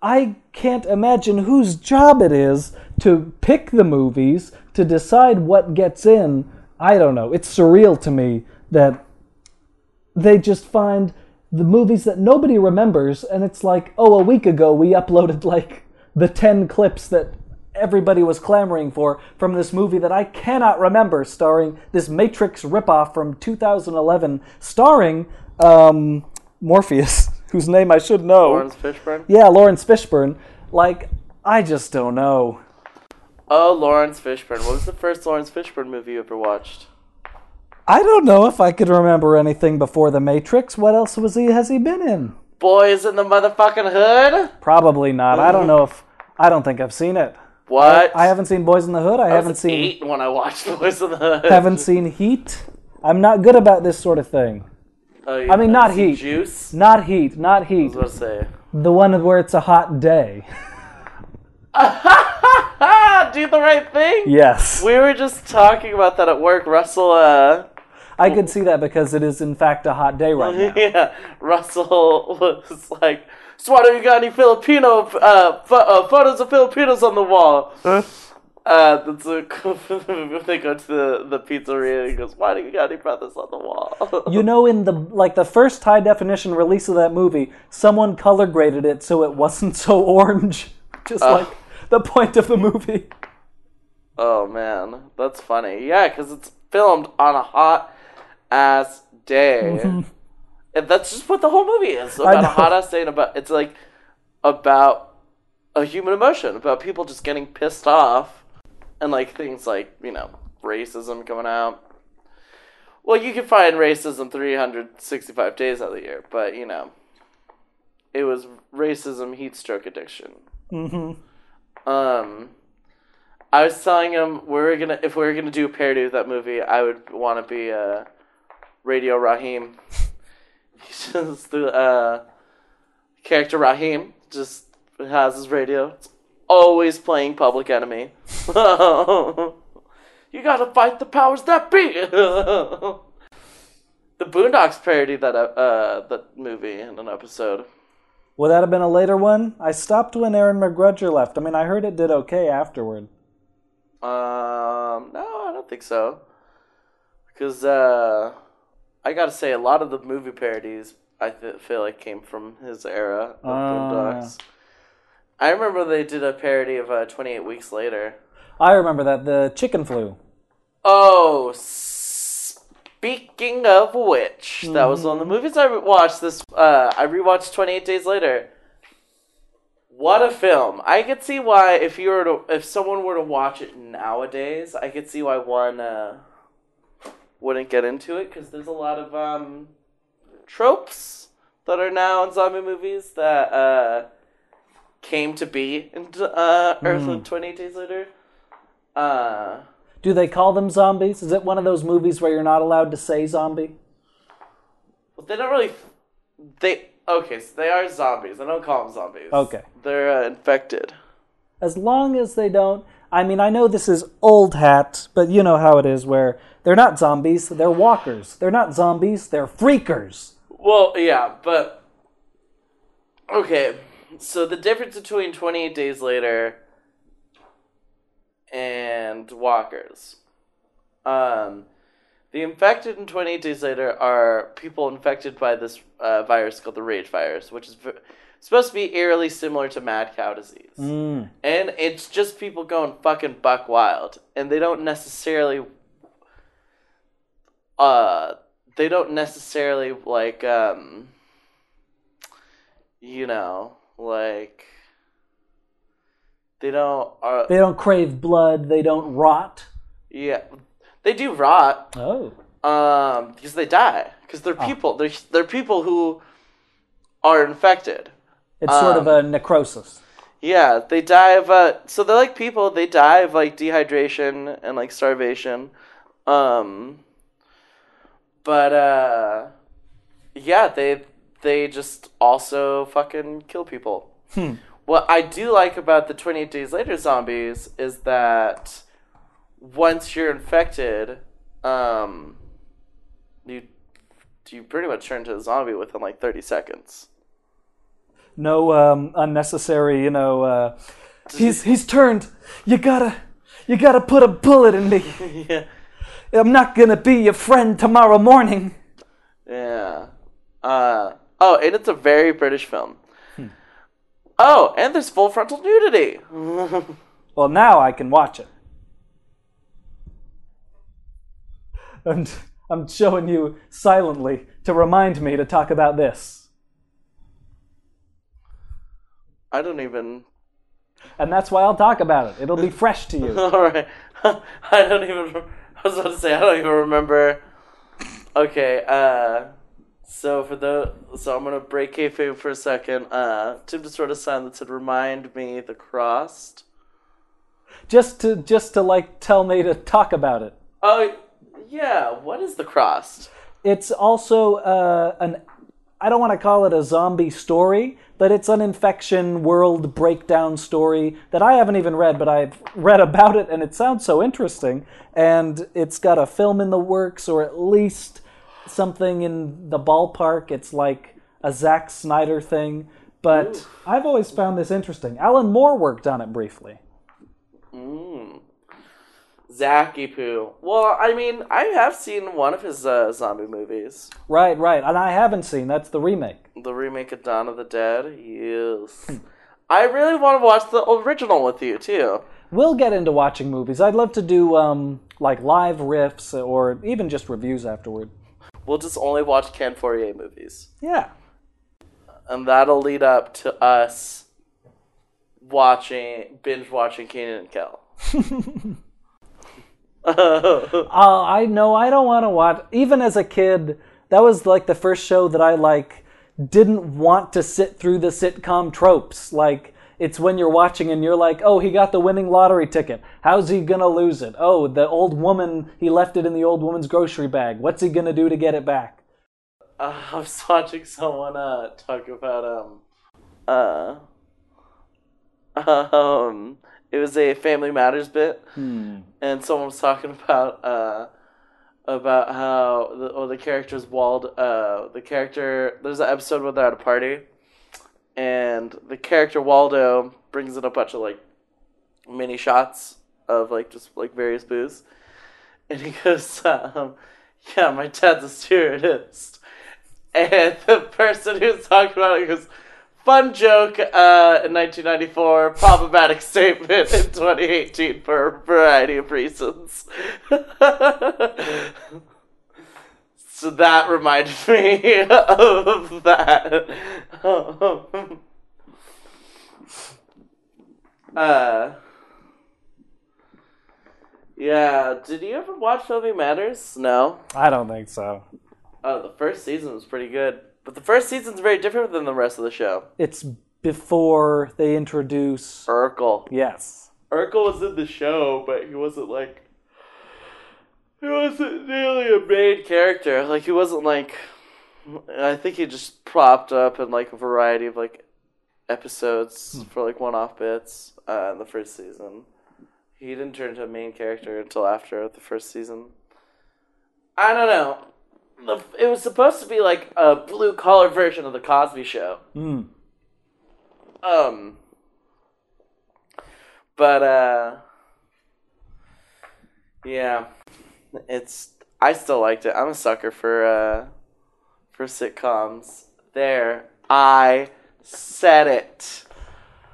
I can't imagine whose job it is to pick the movies, to decide what gets in. I don't know. It's surreal to me that they just find the movies that nobody remembers, and it's like, oh, a week ago we uploaded like the 10 clips that everybody was clamoring for from this movie that I cannot remember, starring this Matrix ripoff from 2011, starring um, Morpheus, whose name I should know. Laurence Fishburne. Yeah, Laurence Fishburne. Like, I just don't know. Oh, Laurence Fishburne. What was the first Laurence Fishburne movie you ever watched? I don't know if I could remember anything before The Matrix. What else was he has he been in? Boys in the motherfucking hood. Probably not. I don't know if I don't think I've seen it. What? I haven't seen Boys in the Hood. I, I haven't seen eight when I watched Boys in the Hood. haven't seen Heat. I'm not good about this sort of thing. Oh. I mean, not Heat. Juice. Not Heat. Not Heat. I was about to say. The one where it's a hot day. Do the right thing. Yes. We were just talking about that at work. Russell, uh, I could see that because it is in fact a hot day right now. yeah, Russell was like, "So why don't you got any Filipino uh, pho- uh, photos of Filipinos on the wall?" Uh, that's a they go to the, the pizzeria and he goes, "Why do you got any brothers on the wall?" You know, in the like the first high definition release of that movie, someone color graded it so it wasn't so orange, just like the point of the movie. Oh man, that's funny. Yeah, because it's filmed on a hot ass day. And that's just what the whole movie is about a hot ass day and about it's like about a human emotion, about people just getting pissed off and like things like, you know, racism coming out. Well, you can find racism 365 days out of the year, but you know, it was racism, heat stroke addiction. Mm-hmm. Um, I was telling him we were gonna if we were gonna do a parody of that movie, I would want to be uh, Radio Raheem. He's just the uh, character Raheem just has his radio. It's always playing Public Enemy. you gotta fight the powers that be. the Boondocks parodied that uh that movie in an episode. Would that have been a later one? I stopped when Aaron McGruder left. I mean, I heard it did okay afterward. Um, no, I don't think so. Because uh, I gotta say, a lot of the movie parodies I th- feel like came from his era of Ah. Boondocks. I remember they did a parody of uh, Twenty Eight Weeks Later. I remember that the chicken flu. Oh, speaking of which, that was one of the movies I watched. This uh, I rewatched Twenty Eight Days Later. What a film! I could see why if you were to if someone were to watch it nowadays, I could see why one uh, wouldn't get into it because there's a lot of um, tropes that are now in zombie movies that uh, came to be in uh, Earth Twenty Eight Days Later. Uh, Do they call them zombies? Is it one of those movies where you're not allowed to say zombie? Well, they don't really. They okay, so they are zombies. I don't call them zombies. Okay. they're uh, infected. As long as they don't. I mean, I know this is old hat, but you know how it is where they're not zombies, they're walkers. They're not zombies, they're freakers. Well, yeah, but okay. So the difference between Twenty Eight Days Later and Walkers, um, the infected in Twenty Eight Days Later are people infected by this uh, virus called the Rage virus, which is v- supposed to be eerily similar to mad cow disease. Mm. And it's just people going fucking buck wild. And they don't necessarily uh they don't necessarily like um you know, like they don't uh They don't crave blood, they don't rot. yeah. They do rot Oh. um because they die because they're people. They're they're people who are infected. It's sort of Um, a necrosis. Yeah, they die of uh so they're like people, they die of like dehydration and like starvation. Um but uh yeah, they they just also fucking kill people. What I do like about the 28 days later zombies is that once you're infected, um you you pretty much turn to a zombie within like 30 seconds. No um, unnecessary, you know, uh, he's he's turned. You gotta you gotta put a bullet in me. yeah. I'm not gonna be your friend tomorrow morning. Yeah. Uh, oh, and it's a very British film. Oh, and there's full frontal nudity. Well, now I can watch it. And I'm showing you silently to remind me to talk about this. I don't even. And that's why I'll talk about it. It'll be fresh to you. All right. I don't even. I was about to say I don't even remember. Okay. Uh. So for the so I'm gonna break kayfabe for a second. Uh, Tim just wrote a sign that said "Remind me the crossed." Just to just to like tell me to talk about it. Oh, yeah. What is the crossed? It's also uh, an I don't want to call it a zombie story, but it's an infection world breakdown story that I haven't even read, but I've read about it and it sounds so interesting. And it's got a film in the works, or at least something in the ballpark. It's like a Zack Snyder thing. But I've always found this interesting. Alan Moore worked on it briefly. Mm. Zacky Poo. Well, I mean, I have seen one of his uh, zombie movies. Right, right. And I haven't seen that's the remake. The remake of Dawn of the Dead. Yes. I really want to watch the original with you, too. We'll get into watching movies. I'd love to do um, like live riffs or even just reviews afterward. We'll just only watch Ken Fourier movies, Yeah. and that'll lead up to us watching binge watching Kenan and Kel. Uh, I know I don't want to watch. Even as a kid, that was like the first show that I like didn't want to sit through the sitcom tropes. Like it's when you're watching and you're like, oh, he got the winning lottery ticket. How's he gonna lose it? Oh, the old woman, he left it in the old woman's grocery bag. What's he gonna do to get it back? Uh, I was watching someone uh, talk about um uh um it was a Family Matters bit, and someone was talking about uh about how the oh, the characters Wald uh the character there's an episode where they're at a party, and the character Waldo brings in a bunch of like mini shots of like just like various booze, and he goes um yeah my dad's a stewardess. And the person who's talking about it goes, fun joke uh, in 1994, problematic statement in 2018 for a variety of reasons. so that reminded me of that. uh, yeah, did you ever watch Family Matters? No. I don't think so. Oh, the first season was pretty good. But the first season's very different than the rest of the show. It's before they introduce. Urkel. Yes. Urkel was in the show, but he wasn't like. He wasn't really a main character. Like, he wasn't like. I think he just propped up in like a variety of like episodes for like one off bits uh, in the first season. He didn't turn into a main character until after the first season. I don't know. The, it was supposed to be like a blue collar version of the Cosby Show. Mm. Um, but uh, yeah, it's. I still liked it. I'm a sucker for uh, for sitcoms. There, I said it.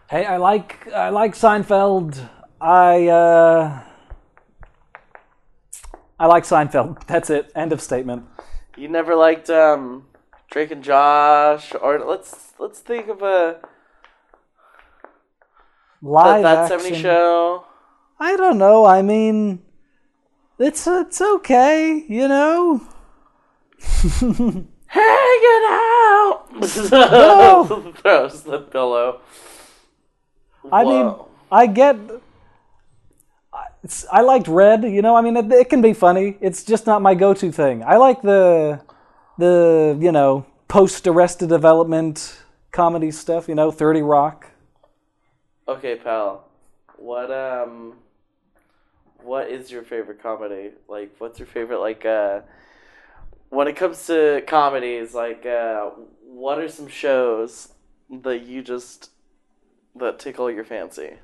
Hey, I like I like Seinfeld. I uh I like Seinfeld. That's it. End of statement. You never liked um Drake and Josh, or let's let's think of a Live that action. seventy show. I don't know. I mean, it's it's okay, you know. Hanging out. No. Throws the pillow. I mean, I get. I- It's, I liked Red. You know, I mean, it, it can be funny. It's just not my go-to thing. I like the the you know post Arrested Development comedy stuff. You know, Thirty Rock. Okay, pal. What um what is your favorite comedy? Like what's your favorite like uh when it comes to comedies, like uh what are some shows that you just that tickle your fancy?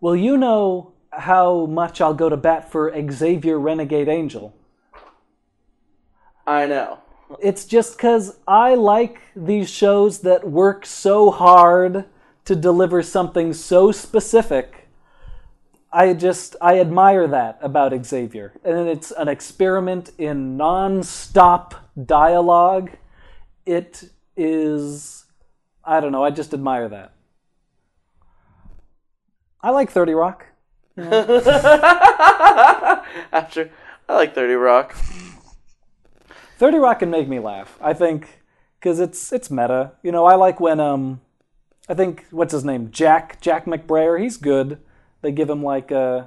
Well, you know how much I'll go to bat for Xavier Renegade Angel. I know. It's just because I like these shows that work so hard to deliver something so specific. I just, I admire that about Xavier. And it's an experiment in non stop dialogue. It is, I don't know, I just admire that. I like 30 Rock. After I like 30 Rock. 30 Rock can make me laugh. I think because it's it's meta. You know, I like when um I think what's his name? Jack Jack McBrayer, he's good. They give him like uh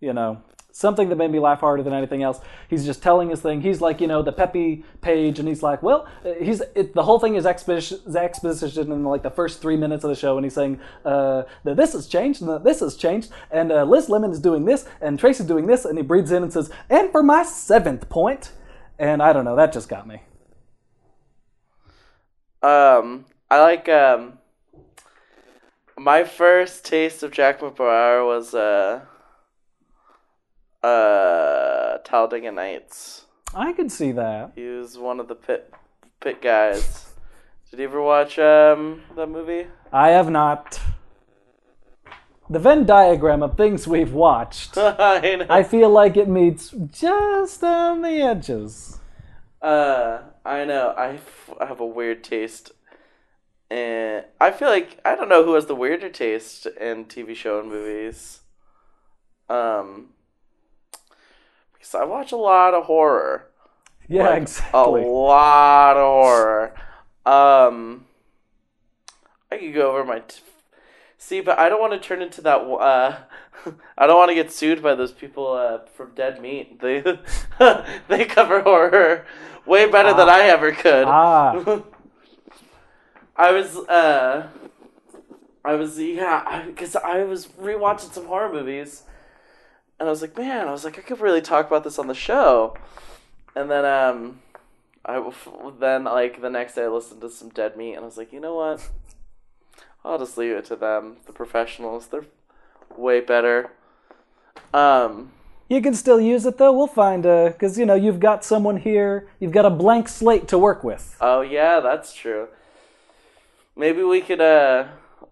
you know, something that made me laugh harder than anything else. He's just telling his thing. He's like, you know, the peppy page and he's like, well, uh, he's it, the whole thing is exposition, in like the first 3 minutes of the show and he's saying uh that this has changed and that this has changed and uh, Liz Lemon is doing this and Tracy's doing this and he breathes in and says, "And for my seventh. And I don't know, that just got me. Um, I like um. My first taste of Jack McBrayer was uh. Uh, Talladega Nights. I could see that. He was one of the pit pit guys. Did you ever watch um that movie? I have not. The Venn diagram of things we've watched, I know. I feel like it meets just on the edges. Uh, I know. I, f- I have a weird taste. And I feel like I don't know who has the weirder taste in TV show and movies. Um, because I watch a lot of horror. Yeah, Like, exactly. A lot of horror. Um, I could go over my. T- See, but I don't want to turn into that. Uh, I don't want to get sued by those people uh, from Dead Meat. They they cover horror way better than I ever could. Ah, I was uh, I was yeah, because I, was rewatching some horror movies, and I was like, man, I was like, I could really talk about this on the show, and then um, I then like the next day I listened to some Dead Meat, and I was like, you know what, I'll just leave it to them, the professionals. They're way better. Um, you can still use it though. We'll find uh, because you know you've got someone here. You've got a blank slate to work with. oh yeah, that's true. Maybe we could uh,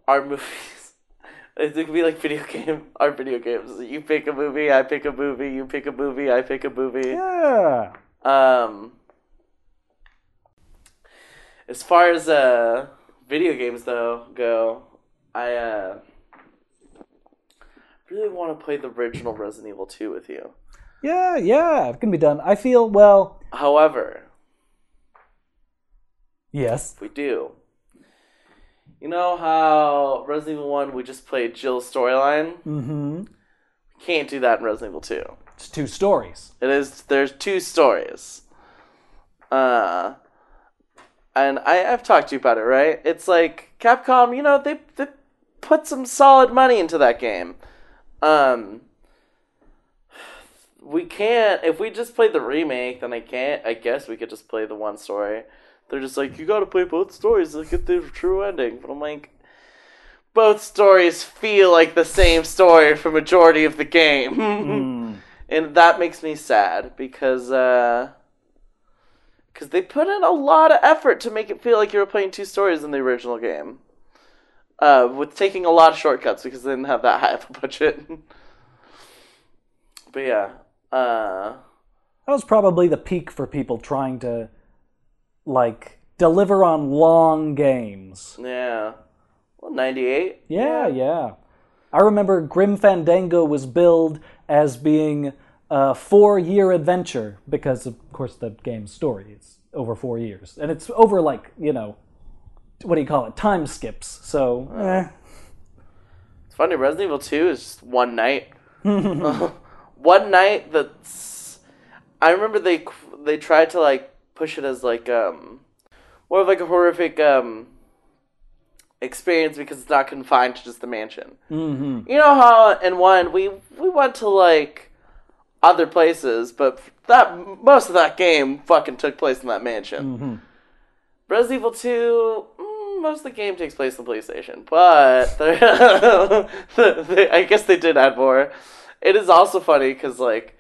our movies. It could be like video game. Our video games. You pick a movie, I pick a movie. You pick a movie, I pick a movie. Yeah. Um, as far as uh video games though go, I uh really want to play the original Resident Evil 2 with you. Yeah, yeah, it can be done. I feel well. However, Yes. we do, you know how Resident Evil 1 we just played Jill's storyline? Mm-hmm. We can't do that in Resident Evil 2. It's two stories. It is there's two stories. Uh and I, I've talked to you about it, right? It's like Capcom, you know, they they put some solid money into that game. Um we can't if we just play the remake, then I can't I guess we could just play the one story. They're just like, you gotta play both stories to get the true ending. But I'm like both stories feel like the same story for majority of the game. Mm. and that makes me sad because uh because they put in a lot of effort to make it feel like you were playing two stories in the original game uh with taking a lot of shortcuts because they didn't have that high of a budget but yeah uh That was probably the peak for people trying to, like, deliver on long games. yeah well 98 Yeah, yeah. I remember Grim Fandango was billed as being a four-year adventure because, of course, the game's story is over four years, and it's over like you know, what do you call it? Time skips. So, eh. It's funny, Resident Evil 2 is one night. one night that's I remember they they tried to like push it as like um more of like a horrific um experience because it's not confined to just the mansion. hmm You know how in one we we went to like other places, but that most of that game fucking took place in that mansion. hmm Resident Evil 2, mm, most of the game takes place on PlayStation, but they- I guess they did add more. It is also funny because, like,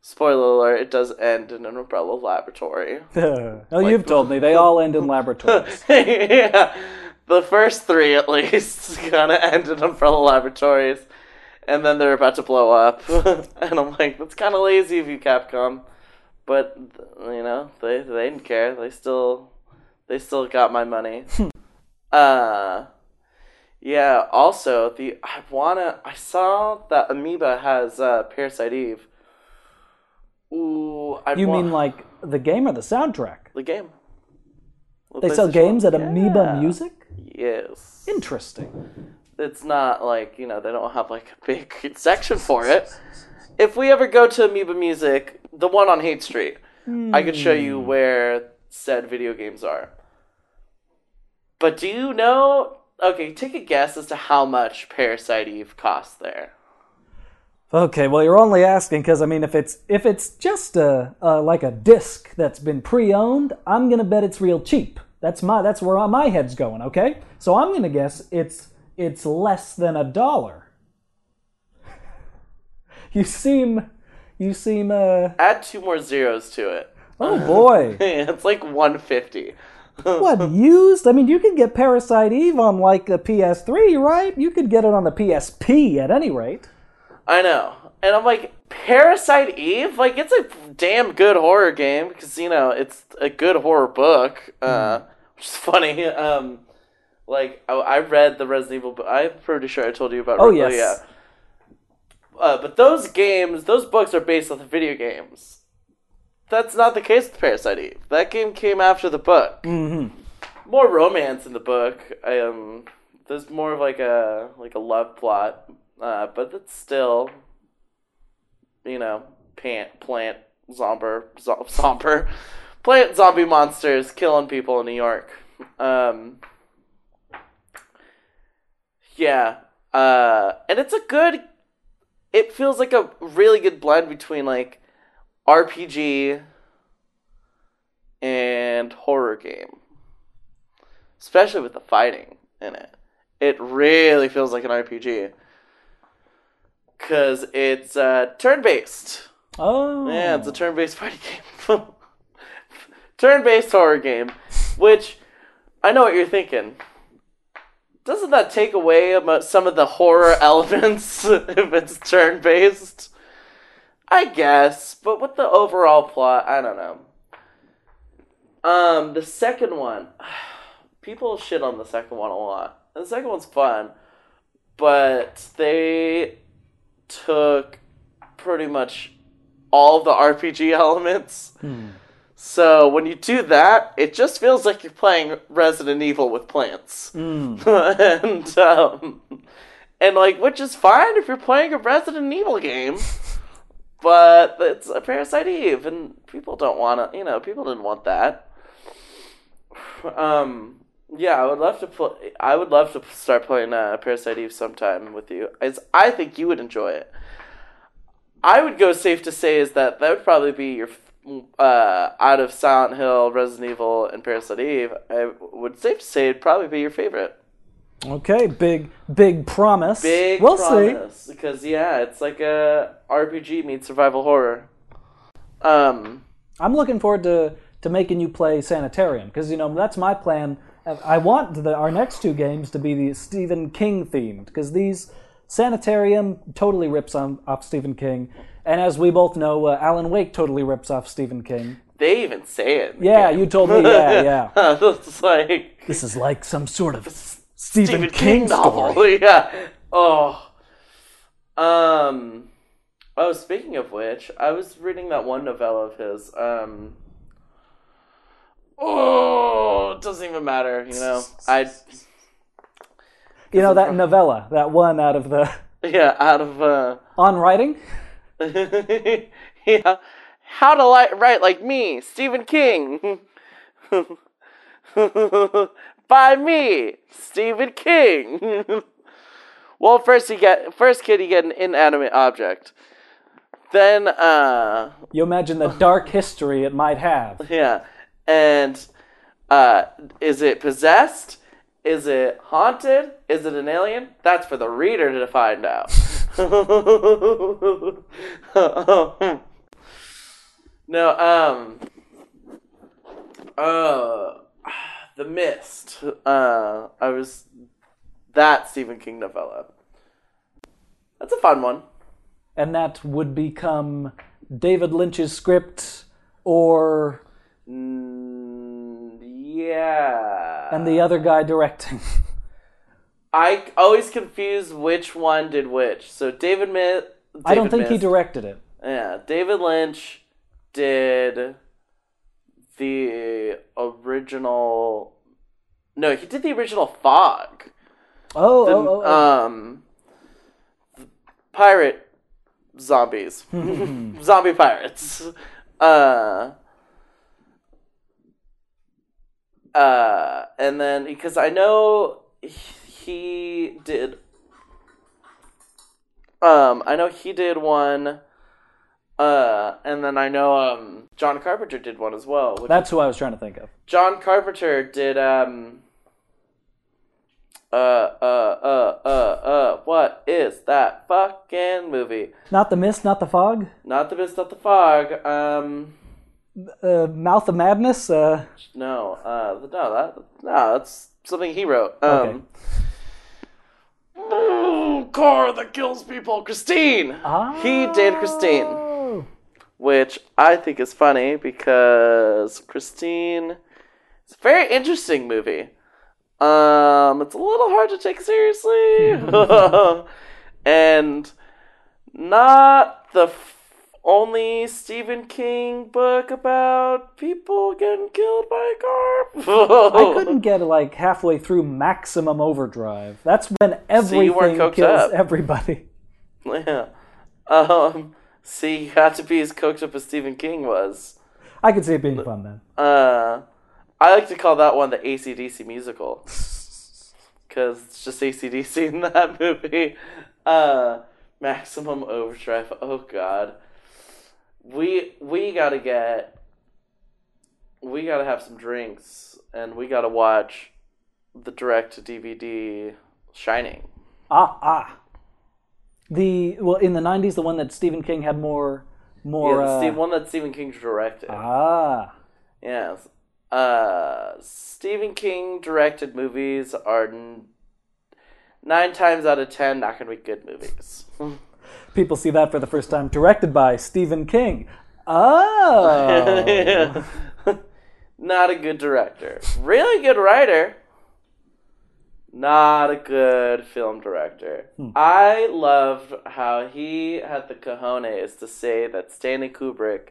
spoiler alert, it does end in an Umbrella laboratory. oh, you've told me they all end in laboratories. yeah, the first three at least kind of end in Umbrella laboratories, and then they're about to blow up. and I'm like, that's kind of lazy of you, Capcom. But you know, they they didn't care. They still they still got my money. uh yeah, also the I wanna I saw that Amoeba has uh Parasite Eve. Ooh, I'd You wa- mean like the game or the soundtrack? the game? The They sell games at? Amoeba Yeah. Music? Yes. Interesting. It's not like, you know, they don't have like a big section for it. If we ever go to Amoeba Music, the one on Haight Street, I could show you hmm. where said video games are. But do you know? Okay, take a guess as to how much Parasite Eve costs there. Okay, well you're only asking because I mean if it's if it's just a, a like a disc that's been pre-owned, I'm gonna bet it's real cheap. That's my that's where my head's going. Okay, so I'm gonna guess it's it's less than a dollar. You seem you seem uh Add two more zeros to it. oh boy it's like 150. what used? I mean you could get Parasite Eve on like a PS3, right? You could get it on the PSP at any rate. I know. and I'm like, Parasite Eve, like it's a damn good horror game because you know it's a good horror book, uh, which is funny. Um, like I, I read the Resident Evil, but I'm pretty sure I told you about. Oh, yes. yeah. Uh, but those games, those books are based off the video games. That's not the case with Parasite Eve. That game came after the book. Mm-hmm. More romance in the book. Um, there's more of like a like a love plot, uh, but it's still, you know, pant plant zomber zo- zomber, plant zombie monsters killing people in New York. Um, yeah, uh, and it's a good. It feels like a really good blend between like RPG and horror game, especially with the fighting in it. It really feels like an RPG because it's uh, turn based. Oh. Yeah, it's a turn based fighting game. turn based horror game, which I know what you're thinking. Doesn't that take away about some of the horror elements if it's turn based? I guess, but with the overall plot, I don't know. Um, the second one, people shit on the second one a lot. The second one's fun, but they took pretty much all the RPG elements. Hmm. So when you do that, it just feels like you're playing Resident Evil with plants. Mm. and um, and like which is fine if you're playing a Resident Evil game. But it's a Parasite Eve, and people don't want to. You know, people didn't want that. Um, yeah, I would love to play. I would love to start playing uh, Parasite Eve sometime with you. As I think you would enjoy it. I would go safe to say is that that would probably be your uh, out of Silent Hill, Resident Evil, and Parasite Eve. I would safe to say it'd probably be your favorite. Okay, big big promise. Big we'll see. because yeah, it's like a RPG meets survival horror. Um, I'm looking forward to to making you play Sanitarium because you know that's my plan. I want the, our next two games to be the Stephen King themed because these Sanitarium totally rips on off Stephen King, and as we both know, uh, Alan Wake totally rips off Stephen King. they even say it. Yeah, game. you told me. Yeah, yeah. it's like This is like some sort of Stephen, Stephen King, King novel. story. yeah. Oh. Um. Oh, speaking of which, I was reading that one novella of his. Um. Oh, it doesn't even matter. You know, I You know that novella, that one out of the yeah out of uh. on writing. yeah. How to li- write like me, Stephen King. By me, Stephen King. well, first you get first kid you get an inanimate object. Then uh You imagine the dark history it might have. yeah. And uh is it possessed? Is it haunted? Is it an alien? That's for the reader to find out. no, um uh The Mist. Uh I was that Stephen King novella. That's a fun one. and that would become David Lynch's script or Mm, yeah. and the other guy directing. I always confuse which one did which. So David Mi- I don't think he directed it. Yeah, David Lynch did the original. No, he did the original Fog. Oh, The, oh, oh, oh. um, pirate zombies, zombie pirates. Uh, uh, and then because I know he did. Um, I know he did one. Uh, and then I know um John Carpenter did one as well. That's who I was trying to think of. John Carpenter did um uh uh uh uh uh what is that fucking movie? Not the mist, not the fog. Not the Mist, not the Fog. Um Uh, Mouth of Madness. Uh, no, uh no that no, that's something he wrote. Um car that kills people. Christine. He did Christine, Oh. which I think is funny because Christine. It's a very interesting movie. Um, it's a little hard to take seriously, and not the f- only Stephen King book about people getting killed by a car. I couldn't get like halfway through Maximum Overdrive. That's when everything weren't kills up. everybody. Yeah. Um. See, you had to be as coked up as Stephen King was. I could see it being fun then. Uh, I like to call that one the ACDC musical. Because it's just ACDC in that movie. Uh, Maximum Overdrive. Oh, God. We, we gotta get. We gotta have some drinks. And we gotta watch the direct to DVD Shining. Ah ah. The well in the '90s, the one that Stephen King had more more. yeah, the uh, one that Stephen King directed. ah. Yes. Uh, Stephen King directed movies are n- nine times out of ten not going to be good movies. People see that for the first time. Directed by Stephen King. Oh. not a good director. Really good writer. Not a good film director. Hmm. I loved how he had the cojones to say that Stanley Kubrick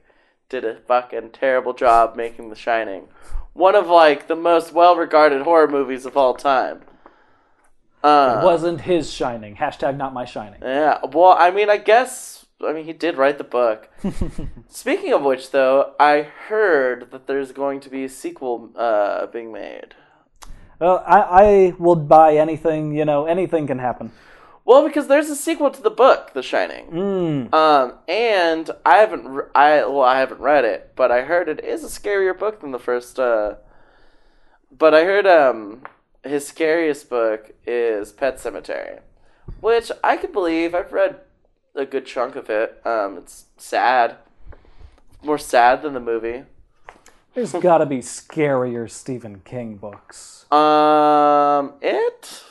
did a fucking terrible job making The Shining. One of like the most well-regarded horror movies of all time. Uh, It wasn't his shining. Hashtag not my shining. yeah. Well, I mean, I guess. I mean, he did write the book. Speaking of which, though, I heard that there's going to be a sequel uh, being made. Well, I, I will buy anything. You know, anything can happen. Well, because there's a sequel to the book, The Shining. Mm. Um, and I haven't, re- I well, I haven't read it, but I heard it is a scarier book than the first. Uh, but I heard um, his scariest book is Pet Sematary, which I could believe. I've read a good chunk of it. Um, it's sad, more sad than the movie. There's got to be scarier Stephen King books. Um, it.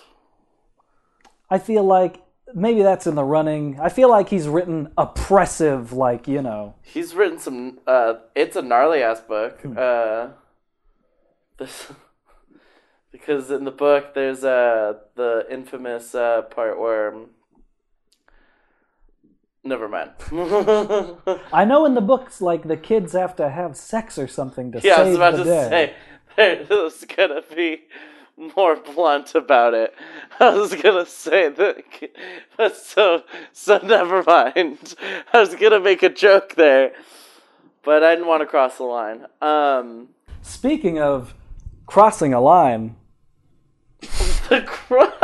I feel like maybe that's in the running. I feel like he's written oppressive, like you know. He's written some. Uh, it's a gnarly ass book. Uh, this because in the book there's uh the infamous uh part where. Never mind. I know in the books, like the kids have to have sex or something to yeah, I was about to day. say there's gonna be more blunt about it. I was gonna say that, so so never mind. I was gonna make a joke there, but I didn't want to cross the line. Um. Speaking of crossing a line, The crossed.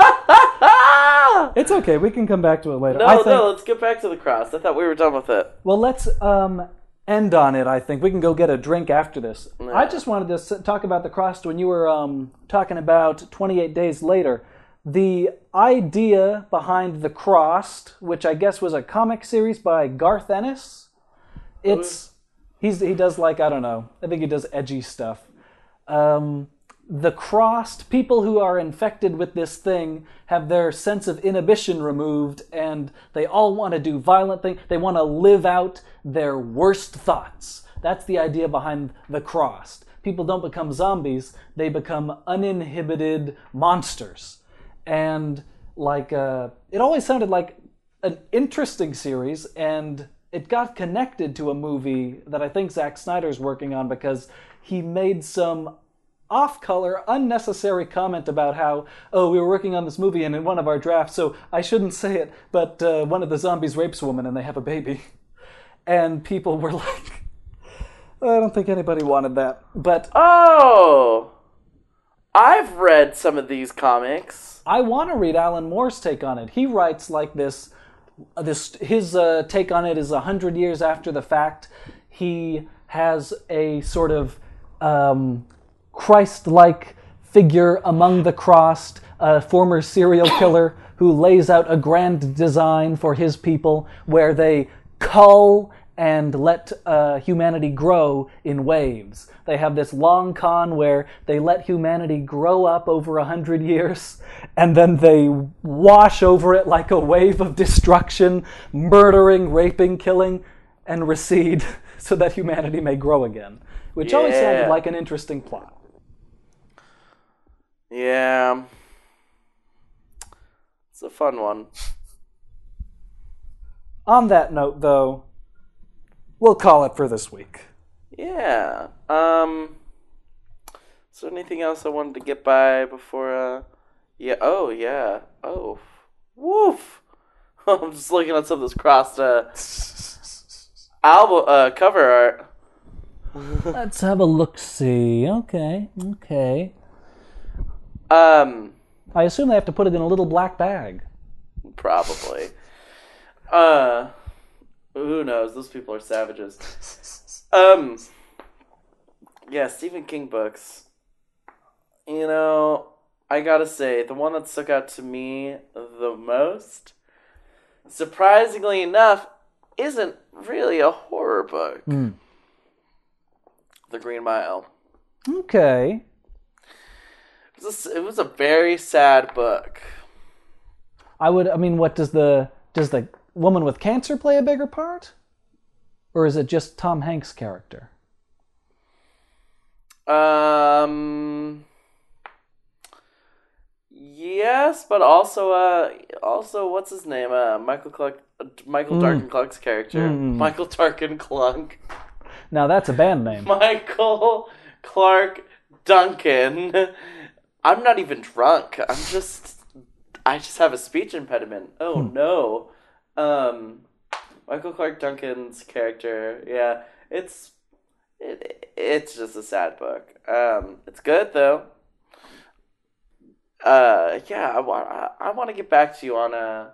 it's okay. We can come back to it later. no, I think, no. Let's get back to the crossed. I thought we were done with it. Well, let's um, end on it. I think we can go get a drink after this. I just wanted to talk about the crossed when you were um, talking about 28 days later. The idea behind the crossed, which I guess was a comic series by Garth Ennis. It's he's he does like I don't know. I think he does edgy stuff. Um, the crossed people who are infected with this thing have their sense of inhibition removed and they all want to do violent things they want to live out their worst thoughts. That's the idea behind the crossed. People don't become zombies they become uninhibited monsters. And like uh, it always sounded like an interesting series and it got connected to a movie that i think Zack Snyder's working on because he made some off color, unnecessary comment about how, oh, we were working on this movie and in one of our drafts, so I shouldn't say it, but uh, one of the zombies rapes a woman and they have a baby. And people were like, I don't think anybody wanted that. But Oh, I've read some of these comics. I want to read Alan Moore's take on it. He writes like this. This his uh, take on it is a hundred years after the fact. He has a sort of um, Christ-like figure among the crossed, a former serial killer who lays out a grand design for his people, where they cull and let uh, humanity grow in waves. They have this long con where they let humanity grow up over a hundred years, and then they wash over it like a wave of destruction, murdering, raping, killing, and recede so that humanity may grow again. Which always sounded like an interesting plot. Yeah. It's a fun one. On that note, though, we'll call it for this week. Yeah. Um. Is there anything else I wanted to get by before? Uh. Yeah. Oh yeah. Oh. Woof. I'm just looking at some of this crossed uh album uh cover art. Let's have a look see. Okay, okay. Um. I assume they have to put it in a little black bag. Probably. Uh. Who knows? Those people are savages. Um. Yeah, Stephen King books. You know, I gotta say, the one that stuck out to me the most, surprisingly enough, isn't really a horror book. Hmm. The Green Mile. Okay. It was, a, it was a very sad book. I would. I mean, what does the does the woman with cancer play a bigger part, or is it just Tom Hanks' character? Um. Yes, but also, uh, also, what's his name? Uh, Michael Clark, uh, Michael Darkin Clark's character, Michael Darkin Clunk, Now that's a band name. Michael Clarke Duncan. I'm not even drunk. I'm just, I just have a speech impediment. Oh no. Um, Michael Clarke Duncan's character. Yeah, it's, it, it's just a sad book. Um, it's good though. Uh, yeah, I want, I, I want to get back to you on a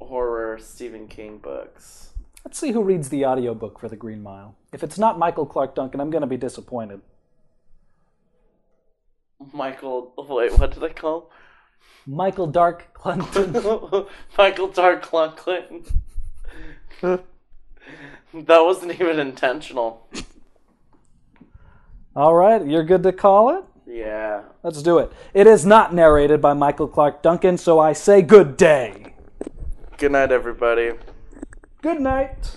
horror Stephen King books. Let's see who reads the audiobook for The Green Mile. If it's not Michael Clarke Duncan, I'm going to be disappointed. Michael, wait, what did I call? Michael Dark Clinton. Michael Dark Clinton. that wasn't even intentional. All right, you're good to call it? Yeah. Let's do it. It is not narrated by Michael Clarke Duncan, so I say good day. Good night, everybody. Good night.